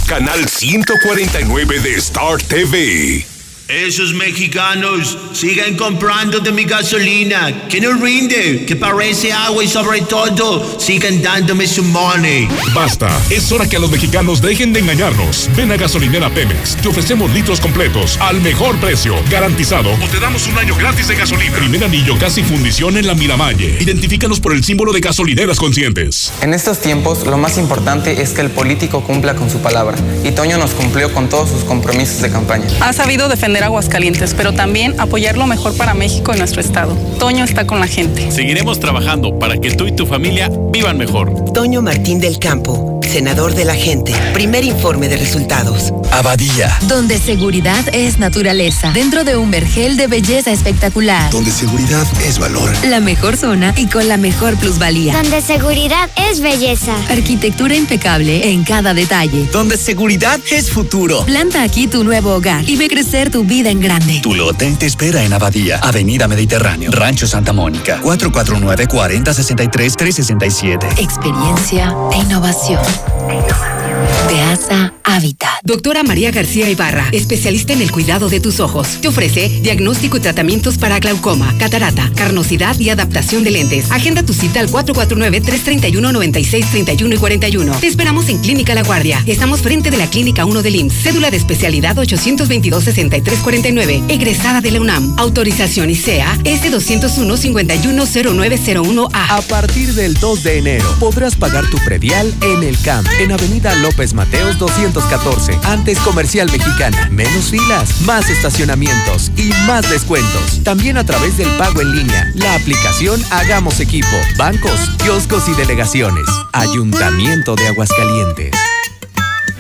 canal 149 de Star TV. Esos mexicanos sigan comprando de mi gasolina, que no rinde, que parece agua y sobre todo sigan dándome su money. Basta, es hora que a los mexicanos dejen de engañarnos. Ven a Gasolinera Pemex, te ofrecemos litros completos al mejor precio, garantizado, o te damos un año gratis de gasolina. Primer anillo casi fundición en la Miramalle. Identifícanos por el símbolo de gasolineras conscientes. En estos tiempos, lo más importante es que el político cumpla con su palabra, y Toño nos cumplió con todos sus compromisos de campaña. Ha sabido defender Aguascalientes, pero también apoyar lo mejor para México y nuestro estado. Toño está con la gente. Seguiremos trabajando para que tú y tu familia vivan mejor. Toño Martín del Campo, senador de la gente. Primer informe de resultados. Abadía. Donde seguridad es naturaleza. Dentro de un vergel de belleza espectacular. Donde seguridad es valor. La mejor zona y con la mejor plusvalía. Donde seguridad es belleza. Arquitectura impecable en cada detalle. Donde seguridad es futuro. Planta aquí tu nuevo hogar y ve crecer tu vida en grande. Tu lote te espera en Abadía, Avenida Mediterráneo, Rancho Santa Mónica, 449-4063-367. Experiencia e innovación. Peasa Habitat. Doctora María García Ibarra, especialista en el cuidado de tus ojos. Te ofrece diagnóstico y tratamientos para glaucoma, catarata, carnosidad y adaptación de lentes. Agenda tu cita al 449-331-9631 y 41. Te esperamos en Clínica La Guardia. Estamos frente de la Clínica 1 del IMSS. Cédula de especialidad 822-6349. Egresada de la UNAM. Autorización ICEA S201-510901A. A partir del 2 de enero podrás pagar tu predial en el CAMP, en Avenida López Mateos 214, antes Comercial Mexicana. Menos filas, más estacionamientos y más descuentos. También a través del pago en línea, la aplicación Hagamos Equipo, bancos, kioscos y delegaciones. Ayuntamiento de Aguascalientes.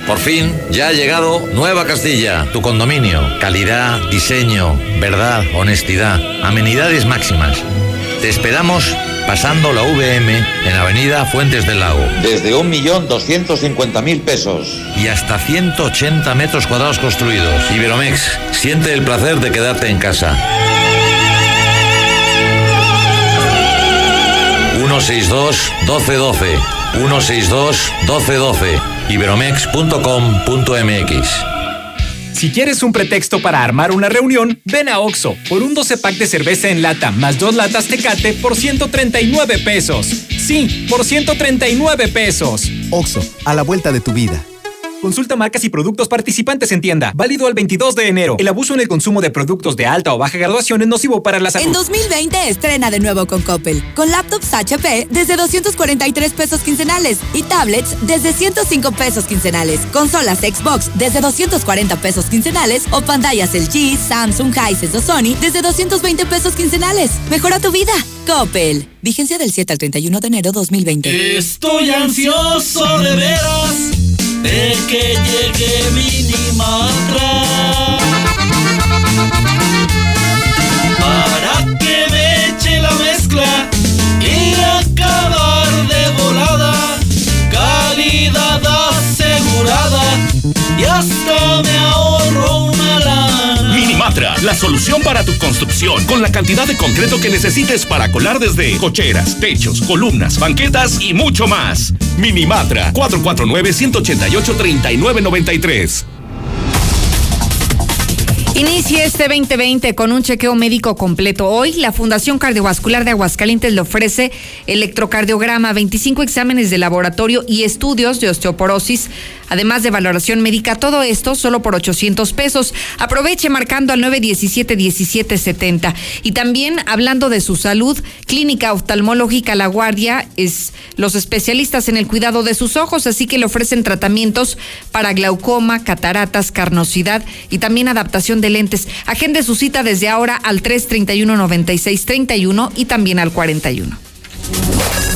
Por fin, ya ha llegado Nueva Castilla, tu condominio. Calidad, diseño, verdad, honestidad, amenidades máximas. Te esperamos pasando la VM en Avenida Fuentes del Lago. Desde 1.250.000 pesos. Y hasta 180 metros cuadrados construidos. Iberomex, siente el placer de quedarte en casa. 162-1212. 162-1212. Iberomex.com.mx. Si quieres un pretexto para armar una reunión, ven a Oxo por un 12 pack de cerveza en lata más dos latas Tecate por 139 pesos. Sí, por 139 pesos. Oxo, a la vuelta de tu vida. Consulta marcas y productos participantes en tienda. Válido al 22 de enero. El abuso en el consumo de productos de alta o baja graduación es nocivo para la salud. En 2020 estrena de nuevo con Coppel. Con laptops HP desde 243 pesos quincenales y tablets desde 105 pesos quincenales. Consolas Xbox desde 240 pesos quincenales o pantallas LG, Samsung, Hisense o Sony desde 220 pesos quincenales. Mejora tu vida. Coppel. Vigencia del 7 al 31 de enero 2020. Estoy ansioso de veras de que llegue Minimatra para que me eche la mezcla y acabar de volada. Calidad asegurada y hasta me ahorro una lana Minimatra, la solución para tu construcción, con la cantidad de concreto que necesites para colar desde cocheras, techos, columnas, banquetas y mucho más. Minimatra, 449-188-3993. Inicia este 2020 con un chequeo médico completo. Hoy la Fundación Cardiovascular de Aguascalientes le ofrece electrocardiograma, 25 exámenes de laboratorio y estudios de osteoporosis, además de valoración médica. Todo esto solo por 800 pesos. Aproveche marcando al 917-1770. Y también hablando de su salud, Clínica Oftalmológica La Guardia es los especialistas en el cuidado de sus ojos, así que le ofrecen tratamientos para glaucoma, cataratas, carnosidad y también adaptación de lentes. Agende su cita desde ahora al 331-9631 y también al 41.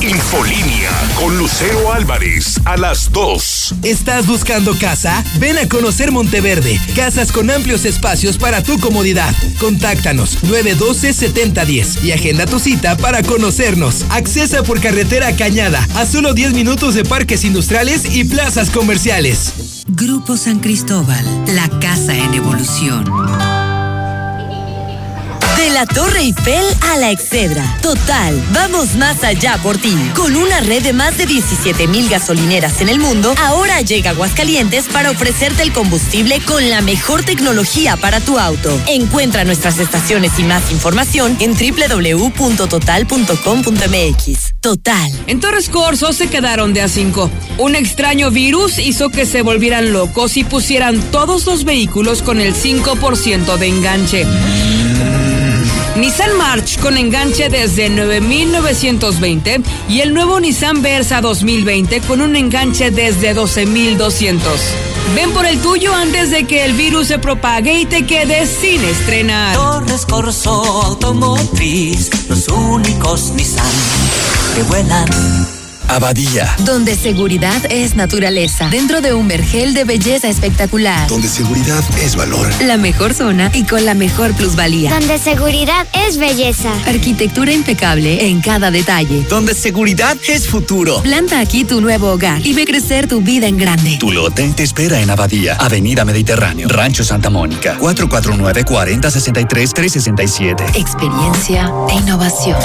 Infolínea con Lucero Álvarez a las 2. ¿Estás buscando casa? Ven a conocer Monteverde. Casas con amplios espacios para tu comodidad. Contáctanos 912-7010 y agenda tu cita para conocernos. Accesa por carretera Cañada a solo 10 minutos de parques industriales y plazas comerciales. Grupo San Cristóbal, la casa en evolución. De la Torre Eiffel a la Excedra. Total, vamos más allá por ti. Con una red de más de 17 mil gasolineras en el mundo, ahora llega Aguascalientes para ofrecerte el combustible con la mejor tecnología para tu auto. Encuentra nuestras estaciones y más información en www.total.com.mx. Total. En Torres Corso se quedaron de a 5. Un extraño virus hizo que se volvieran locos y pusieran todos los vehículos con el 5% de enganche. Nissan March con enganche desde 9.920 y el nuevo Nissan Versa 2020 con un enganche desde 12.200. Ven por el tuyo antes de que el virus se propague y te quedes sin estrenar. Torres Corso Automotriz, los únicos Nissan que vuelan. Abadía. Donde seguridad es naturaleza. Dentro de un vergel de belleza espectacular. Donde seguridad es valor. La mejor zona y con la mejor plusvalía. Donde seguridad es belleza. Arquitectura impecable en cada detalle. Donde seguridad es futuro. Planta aquí tu nuevo hogar y ve crecer tu vida en grande. Tu lote te espera en Abadía, Avenida Mediterráneo, Rancho Santa Mónica, 449-4063-367. Experiencia e innovación.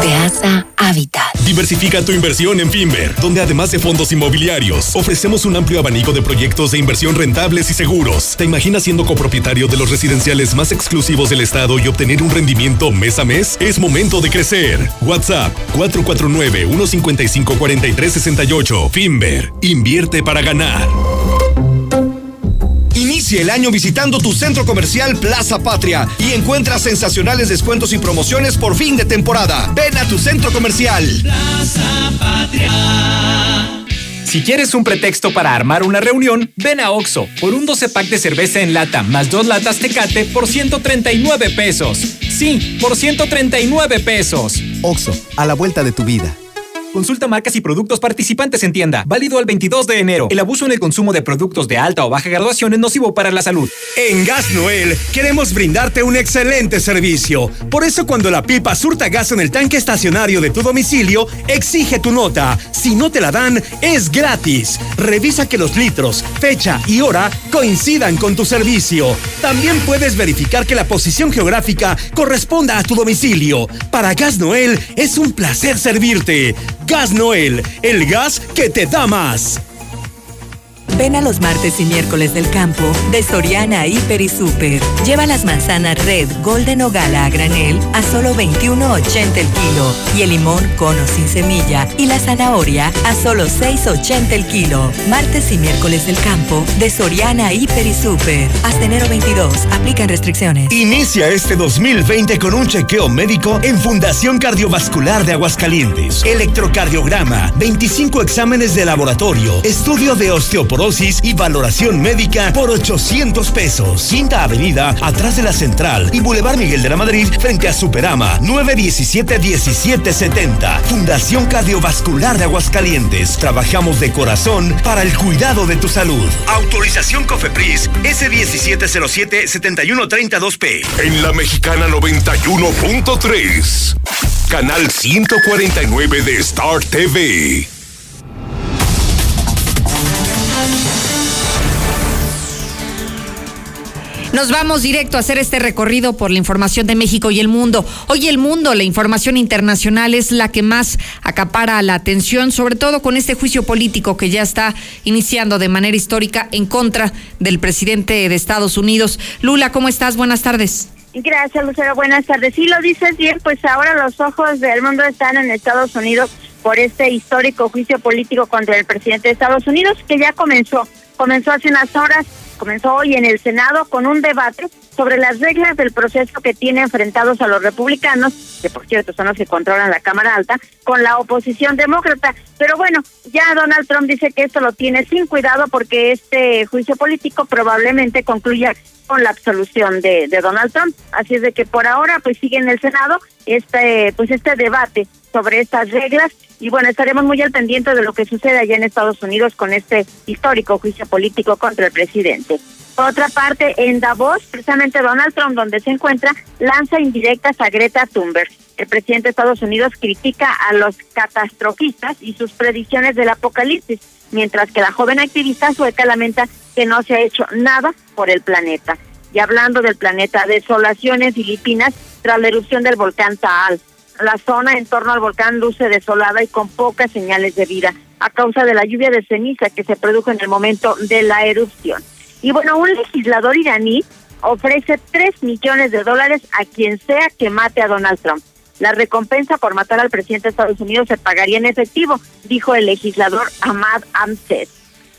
Peasa Habitat. Diversifica tu inversión en Finver, donde además de fondos inmobiliarios, ofrecemos un amplio abanico de proyectos de inversión rentables y seguros. ¿Te imaginas siendo copropietario de los residenciales más exclusivos del estado y obtener un rendimiento mes a mes? Es momento de crecer. WhatsApp 449-155-4368. Finver, invierte para ganar. Inicia el año visitando tu centro comercial Plaza Patria y encuentra sensacionales descuentos y promociones por fin de temporada. Ven a tu centro comercial. Plaza Patria. Si quieres un pretexto para armar una reunión, ven a Oxo por un 12 pack de cerveza en lata más dos latas Tecate por 139 pesos. Sí, por 139 pesos. Oxo, a la vuelta de tu vida. Consulta marcas y productos participantes en tienda. Válido al 22 de enero. El abuso en el consumo de productos de alta o baja graduación es nocivo para la salud. En Gas Noel queremos brindarte un excelente servicio. Por eso cuando la pipa surta gas en el tanque estacionario de tu domicilio, exige tu nota. Si no te la dan, es gratis. Revisa que los litros, fecha y hora coincidan con tu servicio. También puedes verificar que la posición geográfica corresponda a tu domicilio. Para Gas Noel es un placer servirte. Gas Noel, el gas que te da más. Ven a los martes y miércoles del campo de Soriana Hiper y Super. Lleva las manzanas Red, Golden o Gala a granel a solo 21.80 el kilo y el limón cono sin semilla y la zanahoria a solo 6.80 el kilo. Martes y miércoles del campo de Soriana Hiper y Super. Hasta enero 22. Aplican restricciones. Inicia este 2020 con un chequeo médico en Fundación Cardiovascular de Aguascalientes. Electrocardiograma, 25 exámenes de laboratorio, estudio de osteoporosis y valoración médica por 800 pesos. Quinta Avenida, atrás de la Central y Boulevard Miguel de la Madrid, frente a Superama, 917-1770. Fundación Cardiovascular de Aguascalientes. Trabajamos de corazón para el cuidado de tu salud. Autorización COFEPRIS S1707-7132P. En la Mexicana 91.3. Canal 149 de Star TV. Nos vamos directo a hacer este recorrido por la información de México y el mundo. Hoy el mundo, la información internacional es la que más acapara la atención, sobre todo con este juicio político que ya está iniciando de manera histórica en contra del presidente de Estados Unidos. Lula, ¿cómo estás? Buenas tardes. Gracias, Lucero. Buenas tardes. Sí, lo dices bien, pues ahora los ojos del mundo están en Estados Unidos por este histórico juicio político contra el presidente de Estados Unidos que ya comenzó. Comenzó hace unas horas comenzó hoy en el Senado con un debate sobre las reglas del proceso que tiene enfrentados a los republicanos, que por cierto son los que controlan la Cámara Alta, con la oposición demócrata. Pero bueno, ya Donald Trump dice que esto lo tiene sin cuidado porque este juicio político probablemente concluya con la absolución de, de Donald Trump. Así es de que por ahora pues sigue en el Senado este pues este debate sobre estas reglas y bueno, estaremos muy al pendiente de lo que sucede allá en Estados Unidos con este histórico juicio político contra el presidente. Por otra parte, en Davos, precisamente Donald Trump, donde se encuentra, lanza indirectas a Greta Thunberg. El presidente de Estados Unidos critica a los catastrofistas y sus predicciones del apocalipsis, mientras que la joven activista sueca lamenta que no se ha hecho nada por el planeta. Y hablando del planeta, desolación en Filipinas tras la erupción del volcán Taal. La zona en torno al volcán luce desolada y con pocas señales de vida a causa de la lluvia de ceniza que se produjo en el momento de la erupción. Y bueno, un legislador iraní ofrece 3 millones de dólares a quien sea que mate a Donald Trump. La recompensa por matar al presidente de Estados Unidos se pagaría en efectivo, dijo el legislador Ahmad Amsed.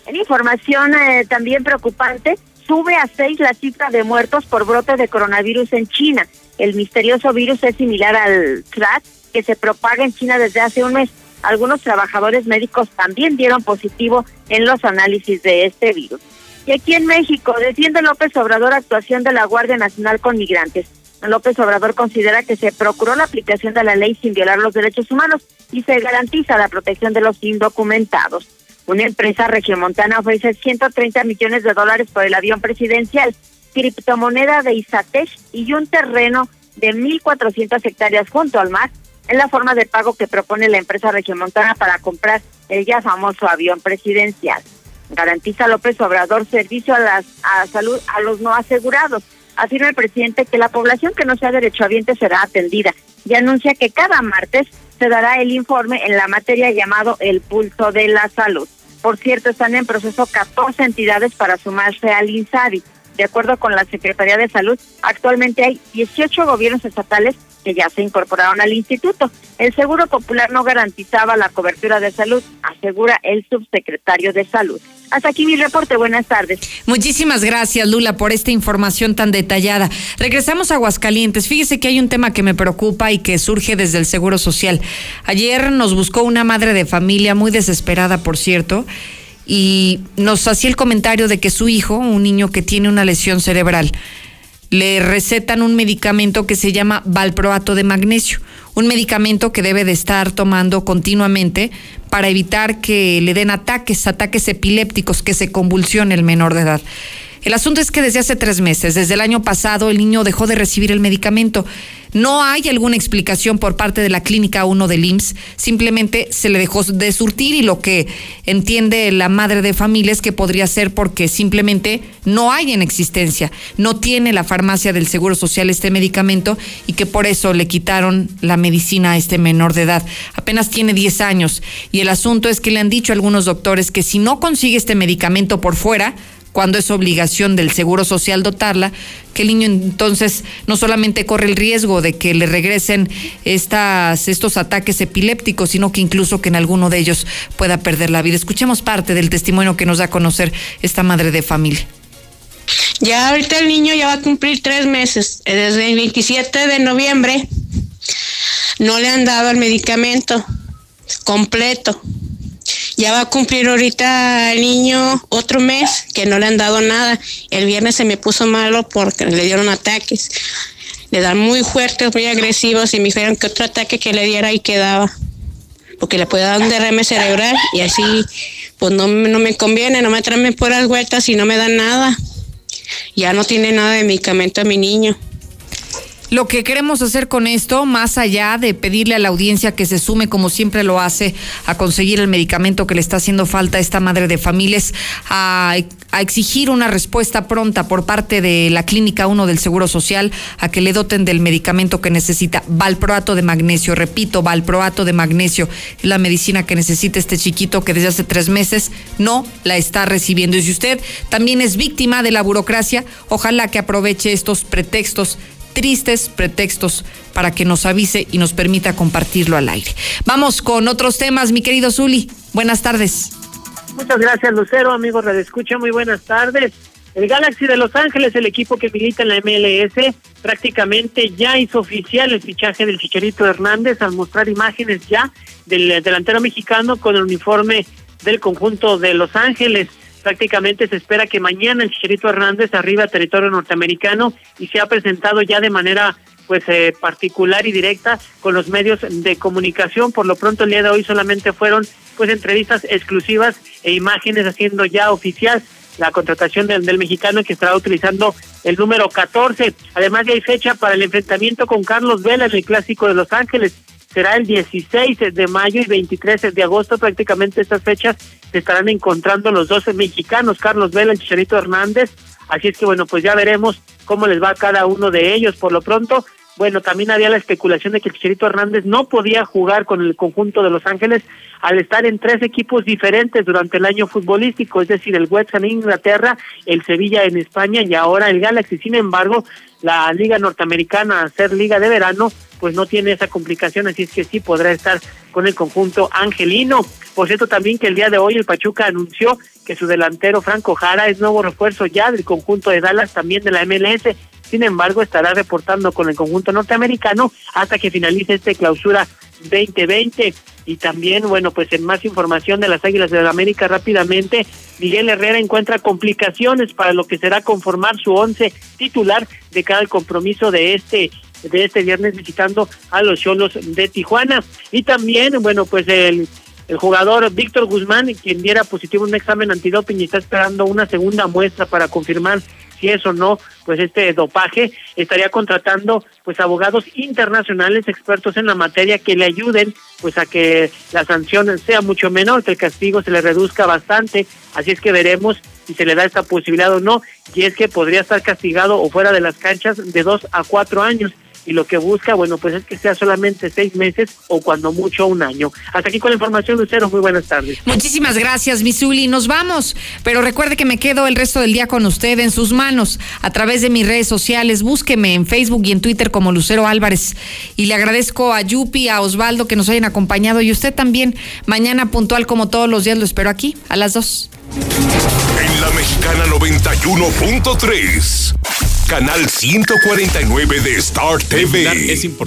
En información eh, también preocupante, sube a seis la cifra de muertos por brote de coronavirus en China. El misterioso virus es similar al SARS que se propaga en China desde hace un mes. Algunos trabajadores médicos también dieron positivo en los análisis de este virus. Y aquí en México defiende López Obrador actuación de la Guardia Nacional con migrantes. López Obrador considera que se procuró la aplicación de la ley sin violar los derechos humanos y se garantiza la protección de los indocumentados. Una empresa regiomontana ofrece 130 millones de dólares por el avión presidencial, criptomoneda de Isatech y un terreno de 1.400 hectáreas junto al mar en la forma de pago que propone la empresa regiomontana para comprar el ya famoso avión presidencial. Garantiza López Obrador servicio a, las, a salud a los no asegurados afirma el presidente que la población que no sea derechohabiente será atendida y anuncia que cada martes se dará el informe en la materia llamado el pulso de la salud. Por cierto, están en proceso 14 entidades para sumarse al INSABI. De acuerdo con la Secretaría de Salud, actualmente hay 18 gobiernos estatales que ya se incorporaron al instituto. El Seguro Popular no garantizaba la cobertura de salud, asegura el subsecretario de Salud. Hasta aquí mi reporte. Buenas tardes. Muchísimas gracias, Lula, por esta información tan detallada. Regresamos a Aguascalientes. Fíjese que hay un tema que me preocupa y que surge desde el Seguro Social. Ayer nos buscó una madre de familia muy desesperada, por cierto, y nos hacía el comentario de que su hijo, un niño que tiene una lesión cerebral, le recetan un medicamento que se llama valproato de magnesio, un medicamento que debe de estar tomando continuamente para evitar que le den ataques, ataques epilépticos, que se convulsione el menor de edad. El asunto es que desde hace tres meses, desde el año pasado, el niño dejó de recibir el medicamento. No hay alguna explicación por parte de la Clínica 1 del IMSS, simplemente se le dejó de surtir y lo que entiende la madre de familia es que podría ser porque simplemente no hay en existencia, no tiene la farmacia del Seguro Social este medicamento y que por eso le quitaron la medicina a este menor de edad. Apenas tiene 10 años y el asunto es que le han dicho algunos doctores que si no consigue este medicamento por fuera, cuando es obligación del Seguro Social dotarla, que el niño entonces no solamente corre el riesgo de que le regresen estas, estos ataques epilépticos, sino que incluso que en alguno de ellos pueda perder la vida. Escuchemos parte del testimonio que nos da a conocer esta madre de familia. Ya ahorita el niño ya va a cumplir tres meses. Desde el 27 de noviembre no le han dado el medicamento completo. Ya va a cumplir ahorita el niño otro mes que no le han dado nada. El viernes se me puso malo porque le dieron ataques. Le dan muy fuertes, muy agresivos y me dijeron que otro ataque que le diera y quedaba. Porque le puede dar un derrame cerebral y así pues no, no me conviene, no me traen por las vueltas y no me dan nada. Ya no tiene nada de medicamento a mi niño. Lo que queremos hacer con esto, más allá de pedirle a la audiencia que se sume, como siempre lo hace, a conseguir el medicamento que le está haciendo falta a esta madre de familias, a, a exigir una respuesta pronta por parte de la Clínica 1 del Seguro Social, a que le doten del medicamento que necesita, valproato de magnesio. Repito, valproato de magnesio es la medicina que necesita este chiquito que desde hace tres meses no la está recibiendo. Y si usted también es víctima de la burocracia, ojalá que aproveche estos pretextos tristes pretextos para que nos avise y nos permita compartirlo al aire. Vamos con otros temas, mi querido Zuli. Buenas tardes. Muchas gracias, Lucero, amigos de Escucha, muy buenas tardes. El Galaxy de Los Ángeles, el equipo que milita en la MLS, prácticamente ya hizo oficial el fichaje del Chicharito Hernández al mostrar imágenes ya del delantero mexicano con el uniforme del conjunto de Los Ángeles prácticamente se espera que mañana el Chicharito Hernández arriba a territorio norteamericano y se ha presentado ya de manera pues eh, particular y directa con los medios de comunicación. Por lo pronto el día de hoy solamente fueron pues entrevistas exclusivas e imágenes haciendo ya oficial la contratación del, del, mexicano que estará utilizando el número 14. Además ya hay fecha para el enfrentamiento con Carlos Vela en el Clásico de Los Ángeles será el 16 de mayo y 23 de agosto. Prácticamente estas fechas se estarán encontrando los 12 mexicanos, Carlos Vela, y Chicharito Hernández. Así es que bueno, pues ya veremos cómo les va a cada uno de ellos. Por lo pronto, bueno, también había la especulación de que el Chicharito Hernández no podía jugar con el conjunto de Los Ángeles al estar en tres equipos diferentes durante el año futbolístico, es decir, el West Ham en Inglaterra, el Sevilla en España y ahora el Galaxy. Sin embargo, la Liga Norteamericana, a ser Liga de Verano, pues no tiene esa complicación, así es que sí podrá estar con el conjunto angelino. Por cierto, también que el día de hoy el Pachuca anunció que su delantero Franco Jara es nuevo refuerzo ya del conjunto de Dallas, también de la MLS. Sin embargo, estará reportando con el conjunto norteamericano hasta que finalice este clausura 2020. Y también, bueno, pues en más información de las Águilas de la América rápidamente, Miguel Herrera encuentra complicaciones para lo que será conformar su once titular de cada compromiso de este de este viernes visitando a los Cholos de Tijuana. Y también, bueno, pues el el jugador Víctor Guzmán, quien diera positivo un examen antidoping y está esperando una segunda muestra para confirmar si es o no pues este dopaje estaría contratando pues abogados internacionales expertos en la materia que le ayuden pues a que la sanción sea mucho menor que el castigo se le reduzca bastante. Así es que veremos si se le da esta posibilidad o no. Y es que podría estar castigado o fuera de las canchas de dos a cuatro años y lo que busca, bueno, pues es que sea solamente seis meses o cuando mucho un año. Hasta aquí con la información, Lucero. Muy buenas tardes. Muchísimas gracias, Misuli. Nos vamos, pero recuerde que me quedo el resto del día con usted en sus manos a través de mis redes sociales. Búsqueme en Facebook y en Twitter como Lucero Álvarez. Y le agradezco a Yupi, a Osvaldo que nos hayan acompañado y usted también. Mañana puntual como todos los días lo espero aquí a las dos. En la Mexicana 91.3, canal 149 de Star TV. Es importante.